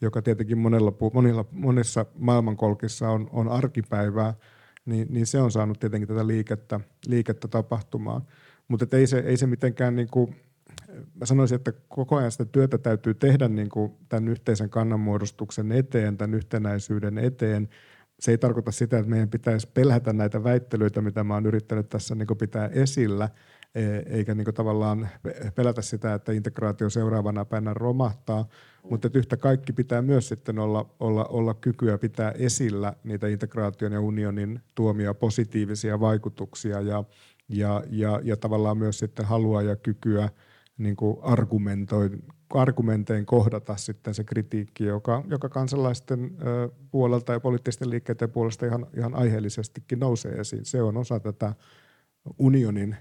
joka tietenkin monella, monilla, monissa maailmankolkissa on, on arkipäivää, niin, niin se on saanut tietenkin tätä liikettä, liikettä tapahtumaan. Mutta ei se, ei se mitenkään niin kuin mä sanoisin, että koko ajan sitä työtä täytyy tehdä niin kuin tämän yhteisen kannanmuodostuksen eteen, tämän yhtenäisyyden eteen. Se ei tarkoita sitä, että meidän pitäisi pelätä näitä väittelyitä, mitä mä oon yrittänyt tässä niin pitää esillä, eikä niin tavallaan pelätä sitä, että integraatio seuraavana päivänä romahtaa, mutta yhtä kaikki pitää myös sitten olla, olla, olla kykyä pitää esillä niitä integraation ja unionin tuomia positiivisia vaikutuksia ja, ja, ja, ja tavallaan myös sitten halua ja kykyä – niin kuin argumentein kohdata sitten se kritiikki, joka, joka kansalaisten puolelta ja poliittisten liikkeiden puolesta ihan, ihan aiheellisestikin nousee esiin. Se on osa tätä unionin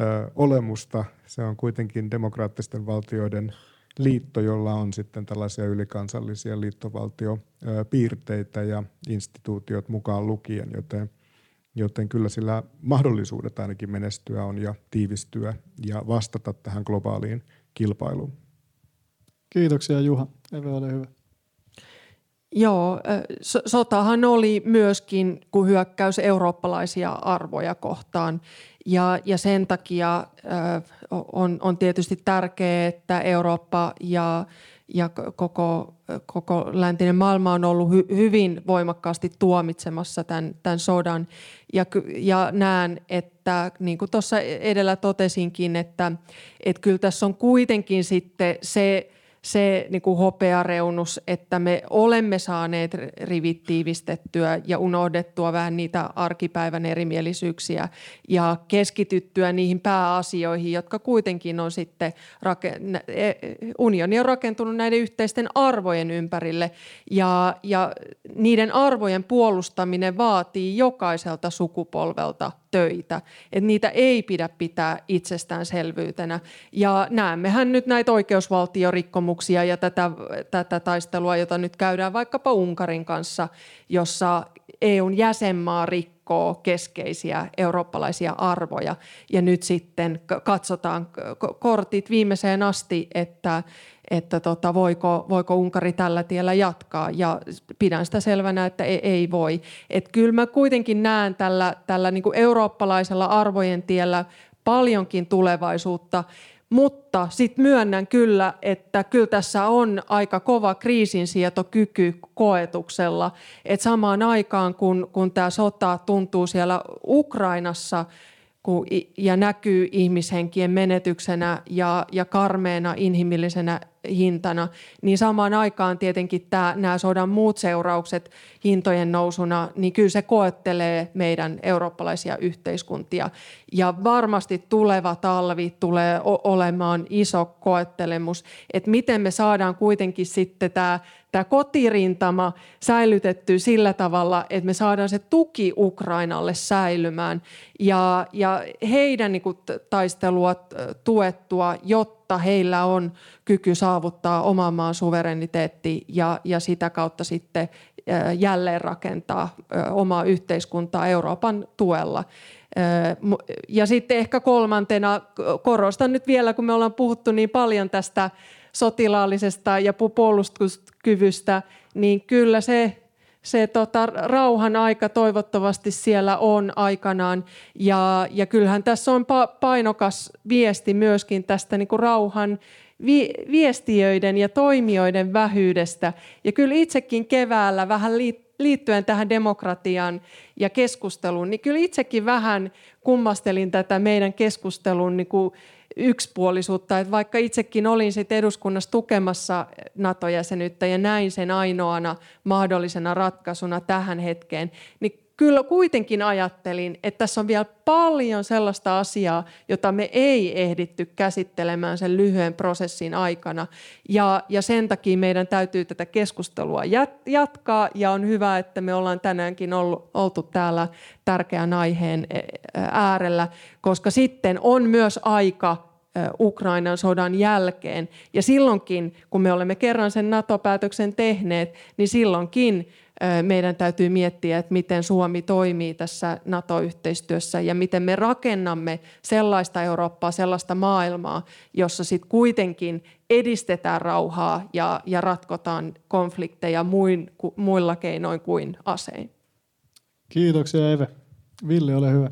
ö, olemusta. Se on kuitenkin demokraattisten valtioiden liitto, jolla on sitten tällaisia ylikansallisia liittovaltiopiirteitä ja instituutiot mukaan lukien, joten joten kyllä sillä mahdollisuudet ainakin menestyä on ja tiivistyä ja vastata tähän globaaliin kilpailuun. Kiitoksia Juha. Eve, ole hyvä. Joo, sotahan oli myöskin kuin hyökkäys eurooppalaisia arvoja kohtaan. Ja, ja sen takia on, on tietysti tärkeää, että Eurooppa ja ja koko, koko läntinen maailma on ollut hy, hyvin voimakkaasti tuomitsemassa tämän, tämän sodan. Ja, ja näen, että niin kuin tuossa edellä totesinkin, että, että kyllä tässä on kuitenkin sitten se – se niin kuin hopeareunus, että me olemme saaneet rivit tiivistettyä ja unohdettua vähän niitä arkipäivän erimielisyyksiä ja keskityttyä niihin pääasioihin, jotka kuitenkin on sitten, e, unioni on rakentunut näiden yhteisten arvojen ympärille ja, ja niiden arvojen puolustaminen vaatii jokaiselta sukupolvelta töitä. Että niitä ei pidä pitää itsestäänselvyytenä. Ja näemmehän nyt näitä oikeusvaltiorikkomuksia ja tätä, tätä taistelua, jota nyt käydään vaikkapa Unkarin kanssa, jossa EUn jäsenmaa rikkoo keskeisiä eurooppalaisia arvoja. Ja nyt sitten katsotaan kortit viimeiseen asti, että, että tota, voiko, voiko Unkari tällä tiellä jatkaa. Ja pidän sitä selvänä, että ei, ei voi. Et kyllä mä kuitenkin näen tällä, tällä niin eurooppalaisella arvojen tiellä paljonkin tulevaisuutta, mutta sitten myönnän kyllä, että kyllä tässä on aika kova kriisinsietokyky koetuksella. Että samaan aikaan, kun, kun tämä sota tuntuu siellä Ukrainassa – ja näkyy ihmishenkien menetyksenä ja, ja karmeena inhimillisenä hintana, niin samaan aikaan tietenkin tämä, nämä sodan muut seuraukset hintojen nousuna, niin kyllä se koettelee meidän eurooppalaisia yhteiskuntia. Ja varmasti tuleva talvi tulee olemaan iso koettelemus, että miten me saadaan kuitenkin sitten tämä tämä kotirintama säilytetty sillä tavalla, että me saadaan se tuki Ukrainalle säilymään ja, ja heidän niin kuin, taistelua tuettua, jotta heillä on kyky saavuttaa oman maan suvereniteetti ja, ja sitä kautta sitten jälleen rakentaa omaa yhteiskuntaa Euroopan tuella. Ja sitten ehkä kolmantena korostan nyt vielä, kun me ollaan puhuttu niin paljon tästä sotilaallisesta ja puolustuskyvystä, niin kyllä se, se tota, rauhan aika toivottavasti siellä on aikanaan. Ja, ja kyllähän tässä on painokas viesti myöskin tästä niin kuin rauhan vi- viestiöiden ja toimijoiden vähyydestä. Ja kyllä itsekin keväällä vähän liittyen tähän demokratiaan ja keskusteluun, niin kyllä itsekin vähän kummastelin tätä meidän keskustelun niin kuin yksipuolisuutta, että vaikka itsekin olin sit eduskunnassa tukemassa NATO-jäsenyyttä ja näin sen ainoana mahdollisena ratkaisuna tähän hetkeen, niin kyllä kuitenkin ajattelin, että tässä on vielä paljon sellaista asiaa, jota me ei ehditty käsittelemään sen lyhyen prosessin aikana. Ja, ja sen takia meidän täytyy tätä keskustelua jatkaa ja on hyvä, että me ollaan tänäänkin ollut, oltu täällä tärkeän aiheen äärellä, koska sitten on myös aika Ukrainan sodan jälkeen. Ja silloinkin, kun me olemme kerran sen NATO-päätöksen tehneet, niin silloinkin meidän täytyy miettiä, että miten Suomi toimii tässä NATO-yhteistyössä ja miten me rakennamme sellaista Eurooppaa, sellaista maailmaa, jossa sitten kuitenkin edistetään rauhaa ja, ja ratkotaan konflikteja muin, muilla keinoin kuin asein. Kiitoksia Eve. Ville, ole hyvä.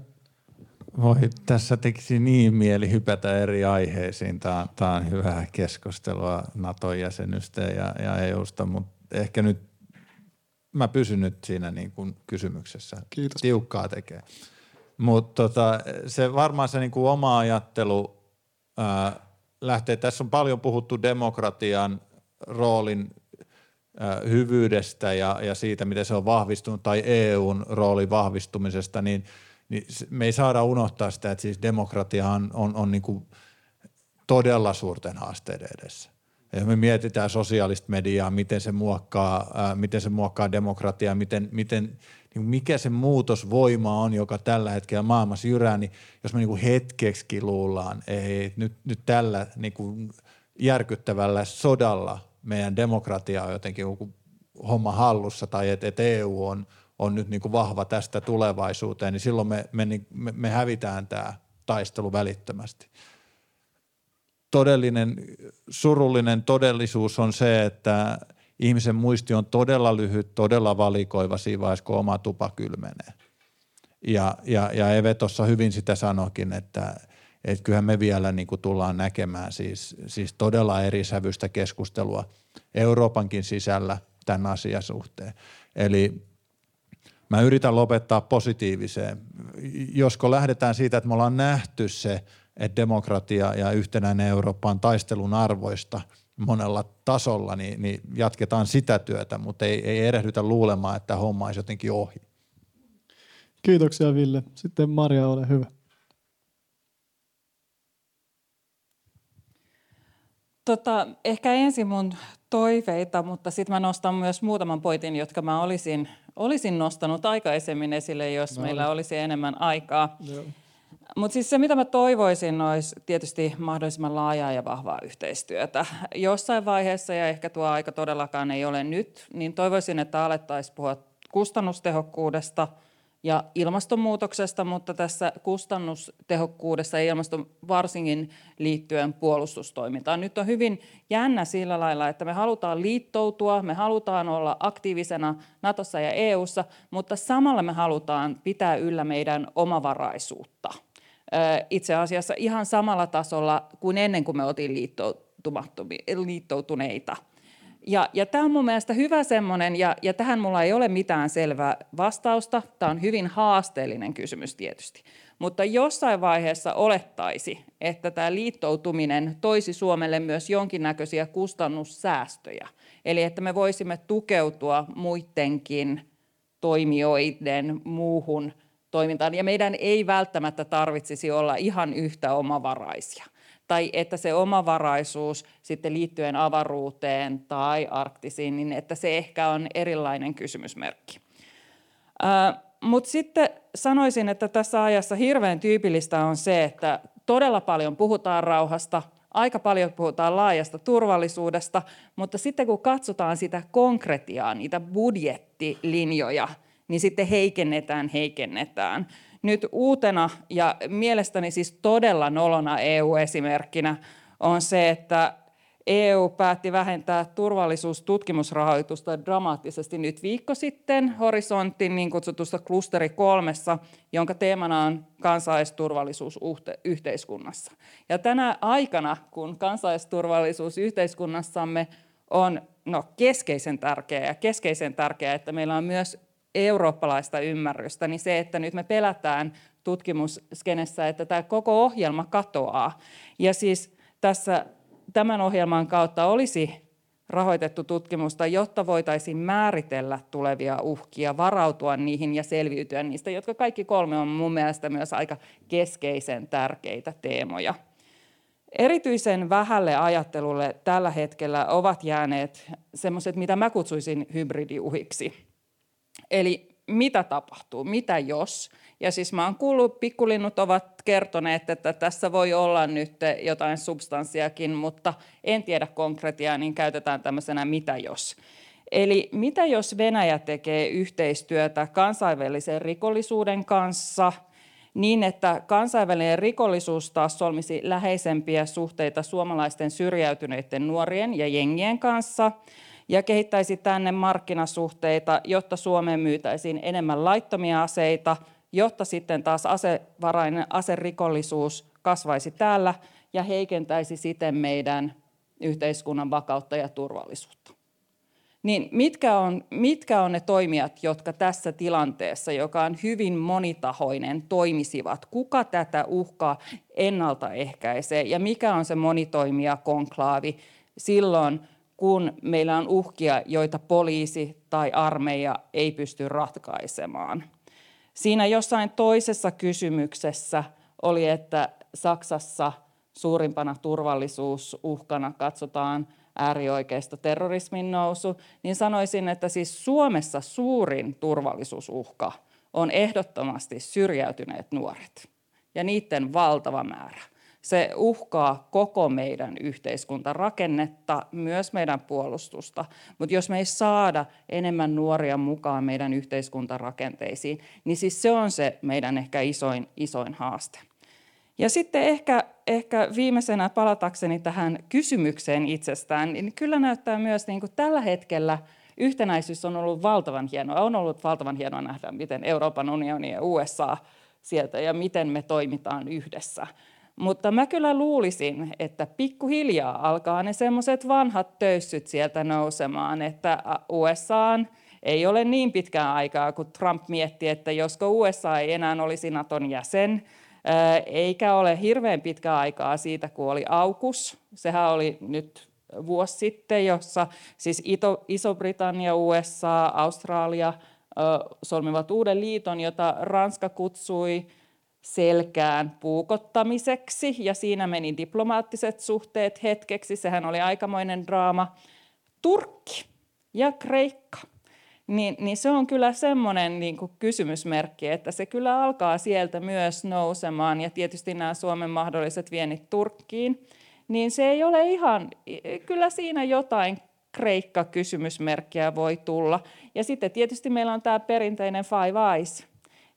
Voi, tässä tekisi niin mieli hypätä eri aiheisiin. Tämä on, tämä on hyvää keskustelua NATO-jäsenystä ja, ja EUsta, mutta ehkä nyt mä pysyn nyt siinä niin kuin kysymyksessä. Kiitos. Tiukkaa tekee. Mutta tota, se varmaan se niin kuin oma ajattelu ää, lähtee, tässä on paljon puhuttu demokratian roolin ää, hyvyydestä ja, ja siitä, miten se on vahvistunut, tai EUn roolin vahvistumisesta, niin, niin me ei saada unohtaa sitä, että siis demokratia on, on, on niin kuin todella suurten haasteiden edessä. Ja me mietitään sosiaalista mediaa, miten se muokkaa, ää, miten se muokkaa demokratiaa, miten, miten, niin mikä se muutosvoima on, joka tällä hetkellä maailmassa jyrää, niin jos me niin kuin hetkeksi luullaan, ei, nyt, nyt tällä niin kuin järkyttävällä sodalla meidän demokratia on jotenkin homma hallussa tai että et EU on, on nyt niin kuin vahva tästä tulevaisuuteen, niin silloin me, me, me, me hävitään tämä taistelu välittömästi todellinen surullinen todellisuus on se, että ihmisen muisti on todella lyhyt, todella valikoiva siinä vaiheessa, kun oma tupa kylmenee. Ja, ja, ja Eve tuossa hyvin sitä sanokin, että, että kyllähän me vielä niin kuin tullaan näkemään siis, siis todella eri sävystä keskustelua Euroopankin sisällä tämän asian suhteen. Eli mä yritän lopettaa positiiviseen. Josko lähdetään siitä, että me ollaan nähty se – että demokratia ja yhtenäinen Eurooppa on taistelun arvoista monella tasolla, niin, niin jatketaan sitä työtä, mutta ei, ei erehdytä luulemaan, että homma olisi jotenkin ohi. Kiitoksia Ville. Sitten Maria, ole hyvä. Tota, ehkä ensin mun toiveita, mutta sitten mä nostan myös muutaman pointin, jotka mä olisin, olisin nostanut aikaisemmin esille, jos no, meillä olisi enemmän aikaa. Joo. Mutta siis se, mitä mä toivoisin, olisi tietysti mahdollisimman laajaa ja vahvaa yhteistyötä. Jossain vaiheessa, ja ehkä tuo aika todellakaan ei ole nyt, niin toivoisin, että alettaisiin puhua kustannustehokkuudesta ja ilmastonmuutoksesta, mutta tässä kustannustehokkuudessa ja ilmaston varsinkin liittyen puolustustoimintaan. Nyt on hyvin jännä sillä lailla, että me halutaan liittoutua, me halutaan olla aktiivisena Natossa ja EUssa, mutta samalla me halutaan pitää yllä meidän omavaraisuutta – itse asiassa ihan samalla tasolla kuin ennen kuin me oltiin liittoutuneita. Ja, ja tämä on mun mielestä hyvä semmoinen, ja, ja tähän mulla ei ole mitään selvää vastausta. Tämä on hyvin haasteellinen kysymys tietysti. Mutta jossain vaiheessa olettaisi, että tämä liittoutuminen toisi Suomelle myös jonkinnäköisiä kustannussäästöjä. Eli että me voisimme tukeutua muidenkin toimijoiden muuhun toimintaan. Ja meidän ei välttämättä tarvitsisi olla ihan yhtä omavaraisia. Tai että se omavaraisuus sitten liittyen avaruuteen tai arktisiin, niin että se ehkä on erilainen kysymysmerkki. Mutta sitten sanoisin, että tässä ajassa hirveän tyypillistä on se, että todella paljon puhutaan rauhasta, aika paljon puhutaan laajasta turvallisuudesta, mutta sitten kun katsotaan sitä konkretiaa, niitä budjettilinjoja, niin sitten heikennetään, heikennetään. Nyt uutena ja mielestäni siis todella nolona EU-esimerkkinä on se, että EU päätti vähentää turvallisuustutkimusrahoitusta dramaattisesti nyt viikko sitten horisontin niin kutsutusta klusteri kolmessa, jonka teemana on kansalaisturvallisuus yhteiskunnassa. Ja tänä aikana, kun kansalaisturvallisuus yhteiskunnassamme on no, keskeisen tärkeää ja keskeisen tärkeää, että meillä on myös eurooppalaista ymmärrystä, niin se, että nyt me pelätään tutkimusskenessä, että tämä koko ohjelma katoaa. Ja siis tässä tämän ohjelman kautta olisi rahoitettu tutkimusta, jotta voitaisiin määritellä tulevia uhkia, varautua niihin ja selviytyä niistä, jotka kaikki kolme on mun mielestä myös aika keskeisen tärkeitä teemoja. Erityisen vähälle ajattelulle tällä hetkellä ovat jääneet semmoiset, mitä mä kutsuisin hybridiuhiksi. Eli mitä tapahtuu, mitä jos. Ja siis mä oon kuullut, pikkulinnut ovat kertoneet, että tässä voi olla nyt jotain substanssiakin, mutta en tiedä konkretiaa, niin käytetään tämmöisenä mitä jos. Eli mitä jos Venäjä tekee yhteistyötä kansainvälisen rikollisuuden kanssa niin, että kansainvälinen rikollisuus taas solmisi läheisempiä suhteita suomalaisten syrjäytyneiden nuorien ja jengien kanssa – ja kehittäisi tänne markkinasuhteita, jotta Suomeen myytäisiin enemmän laittomia aseita, jotta sitten taas asevarainen aserikollisuus kasvaisi täällä ja heikentäisi siten meidän yhteiskunnan vakautta ja turvallisuutta. Niin mitkä on, mitkä on ne toimijat, jotka tässä tilanteessa, joka on hyvin monitahoinen, toimisivat? Kuka tätä uhkaa ennaltaehkäisee ja mikä on se monitoimija konklaavi silloin, kun meillä on uhkia, joita poliisi tai armeija ei pysty ratkaisemaan. Siinä jossain toisessa kysymyksessä oli, että Saksassa suurimpana turvallisuusuhkana katsotaan äärioikeista terrorismin nousu, niin sanoisin, että siis Suomessa suurin turvallisuusuhka on ehdottomasti syrjäytyneet nuoret ja niiden valtava määrä. Se uhkaa koko meidän yhteiskuntarakennetta, myös meidän puolustusta. Mutta jos me ei saada enemmän nuoria mukaan meidän yhteiskuntarakenteisiin, niin siis se on se meidän ehkä isoin, isoin haaste. Ja sitten ehkä, ehkä viimeisenä palatakseni tähän kysymykseen itsestään, niin kyllä näyttää myös niin kuin tällä hetkellä yhtenäisyys on ollut valtavan hienoa. On ollut valtavan hienoa nähdä, miten Euroopan unioni ja USA sieltä ja miten me toimitaan yhdessä. Mutta mä kyllä luulisin, että pikkuhiljaa alkaa ne semmoiset vanhat töyssyt sieltä nousemaan, että USA ei ole niin pitkään aikaa, kun Trump mietti, että josko USA ei enää olisi Naton jäsen, eikä ole hirveän pitkä aikaa siitä, kun oli AUKUS. Sehän oli nyt vuosi sitten, jossa siis Iso-Britannia, USA, Australia solmivat uuden liiton, jota Ranska kutsui selkään puukottamiseksi ja siinä meni diplomaattiset suhteet hetkeksi. Sehän oli aikamoinen draama. Turkki ja Kreikka. Niin, niin se on kyllä semmoinen niin kuin kysymysmerkki, että se kyllä alkaa sieltä myös nousemaan ja tietysti nämä Suomen mahdolliset vienit Turkkiin, niin se ei ole ihan, kyllä siinä jotain Kreikka-kysymysmerkkiä voi tulla. Ja sitten tietysti meillä on tämä perinteinen Five Eyes,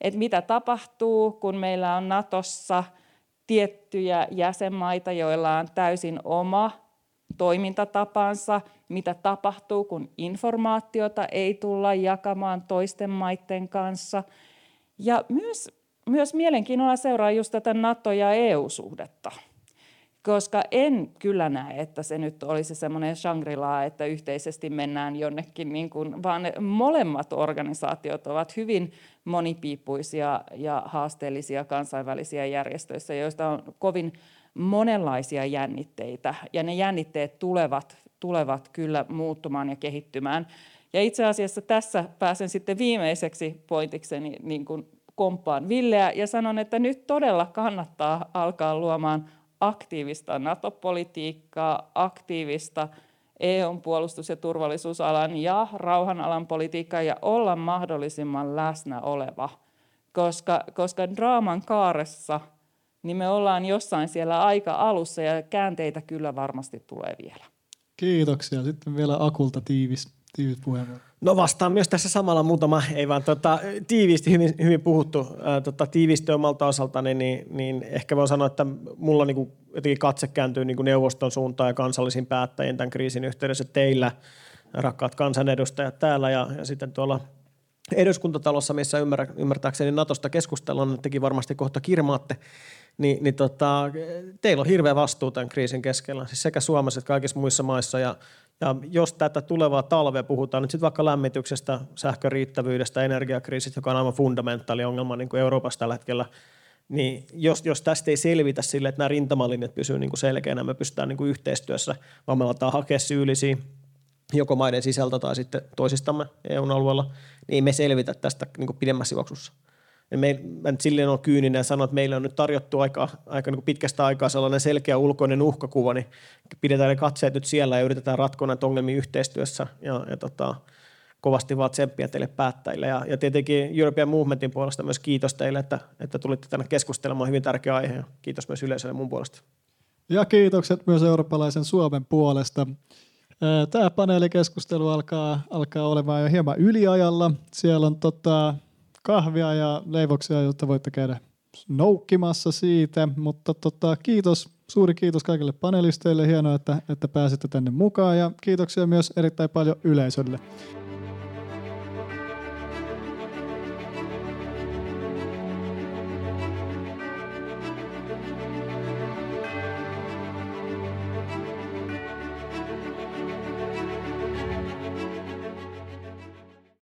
että mitä tapahtuu, kun meillä on Natossa tiettyjä jäsenmaita, joilla on täysin oma toimintatapansa, mitä tapahtuu, kun informaatiota ei tulla jakamaan toisten maiden kanssa. Ja myös, myös mielenkiinnolla seuraa just tätä NATO- ja EU-suhdetta koska en kyllä näe, että se nyt olisi semmoinen shangri että yhteisesti mennään jonnekin, niin kuin, vaan molemmat organisaatiot ovat hyvin monipiippuisia ja haasteellisia kansainvälisiä järjestöissä, joista on kovin monenlaisia jännitteitä, ja ne jännitteet tulevat, tulevat kyllä muuttumaan ja kehittymään. Ja itse asiassa tässä pääsen sitten viimeiseksi pointikseni niin kuin komppaan Villeä ja sanon, että nyt todella kannattaa alkaa luomaan aktiivista NATO-politiikkaa, aktiivista EUn puolustus- ja turvallisuusalan ja rauhanalan politiikkaa ja olla mahdollisimman läsnä oleva, koska, koska draaman kaaressa niin me ollaan jossain siellä aika alussa ja käänteitä kyllä varmasti tulee vielä. Kiitoksia. Sitten vielä Akulta tiivis, tiivis puheenvuoro. No vastaan myös tässä samalla muutama, ei vaan tota, tiiviisti hyvin, hyvin puhuttu ää, tota, tiivisti omalta osaltani, niin, niin ehkä voin sanoa, että mulla niin jotenkin katse kääntyy niin neuvoston suuntaan ja kansallisiin päättäjiin tämän kriisin yhteydessä. Teillä, rakkaat kansanedustajat täällä ja, ja sitten tuolla eduskuntatalossa, missä ymmärrä, ymmärtääkseni Natosta keskustellaan, tekin varmasti kohta kirmaatte, niin, niin tota, teillä on hirveä vastuu tämän kriisin keskellä, siis sekä Suomessa että kaikissa muissa maissa ja ja jos tätä tulevaa talvea puhutaan nyt sitten vaikka lämmityksestä, sähkön riittävyydestä, energiakriisistä, joka on aivan fundamentaali ongelma niin kuin Euroopassa tällä hetkellä, niin jos, jos tästä ei selvitä sille, että nämä rintamalinjat pysyvät niin kuin selkeänä, me pystytään niin kuin yhteistyössä, vaan me aletaan hakea syyllisiä joko maiden sisältä tai sitten toisistamme EUn alueella, niin ei me selvitä tästä niin pidemmässä juoksussa. Me, mä nyt silleen on kyyninen ja sanon, että meille on nyt tarjottu aika, aika niin pitkästä aikaa sellainen selkeä ulkoinen uhkakuva, niin pidetään ne katseet nyt siellä ja yritetään ratkoa näitä ongelmia yhteistyössä ja, ja tota, kovasti vaan tsemppiä teille päättäjille. Ja, ja tietenkin European Movementin puolesta myös kiitos teille, että, että tulitte tänne keskustelemaan hyvin tärkeä aihe ja kiitos myös yleisölle mun puolesta. Ja kiitokset myös eurooppalaisen Suomen puolesta. Tämä paneelikeskustelu alkaa, alkaa olemaan jo hieman yliajalla. Siellä on tota, kahvia ja leivoksia, jotta voitte käydä noukkimassa siitä, mutta tota, kiitos, suuri kiitos kaikille panelisteille, hienoa, että, että pääsitte tänne mukaan ja kiitoksia myös erittäin paljon yleisölle.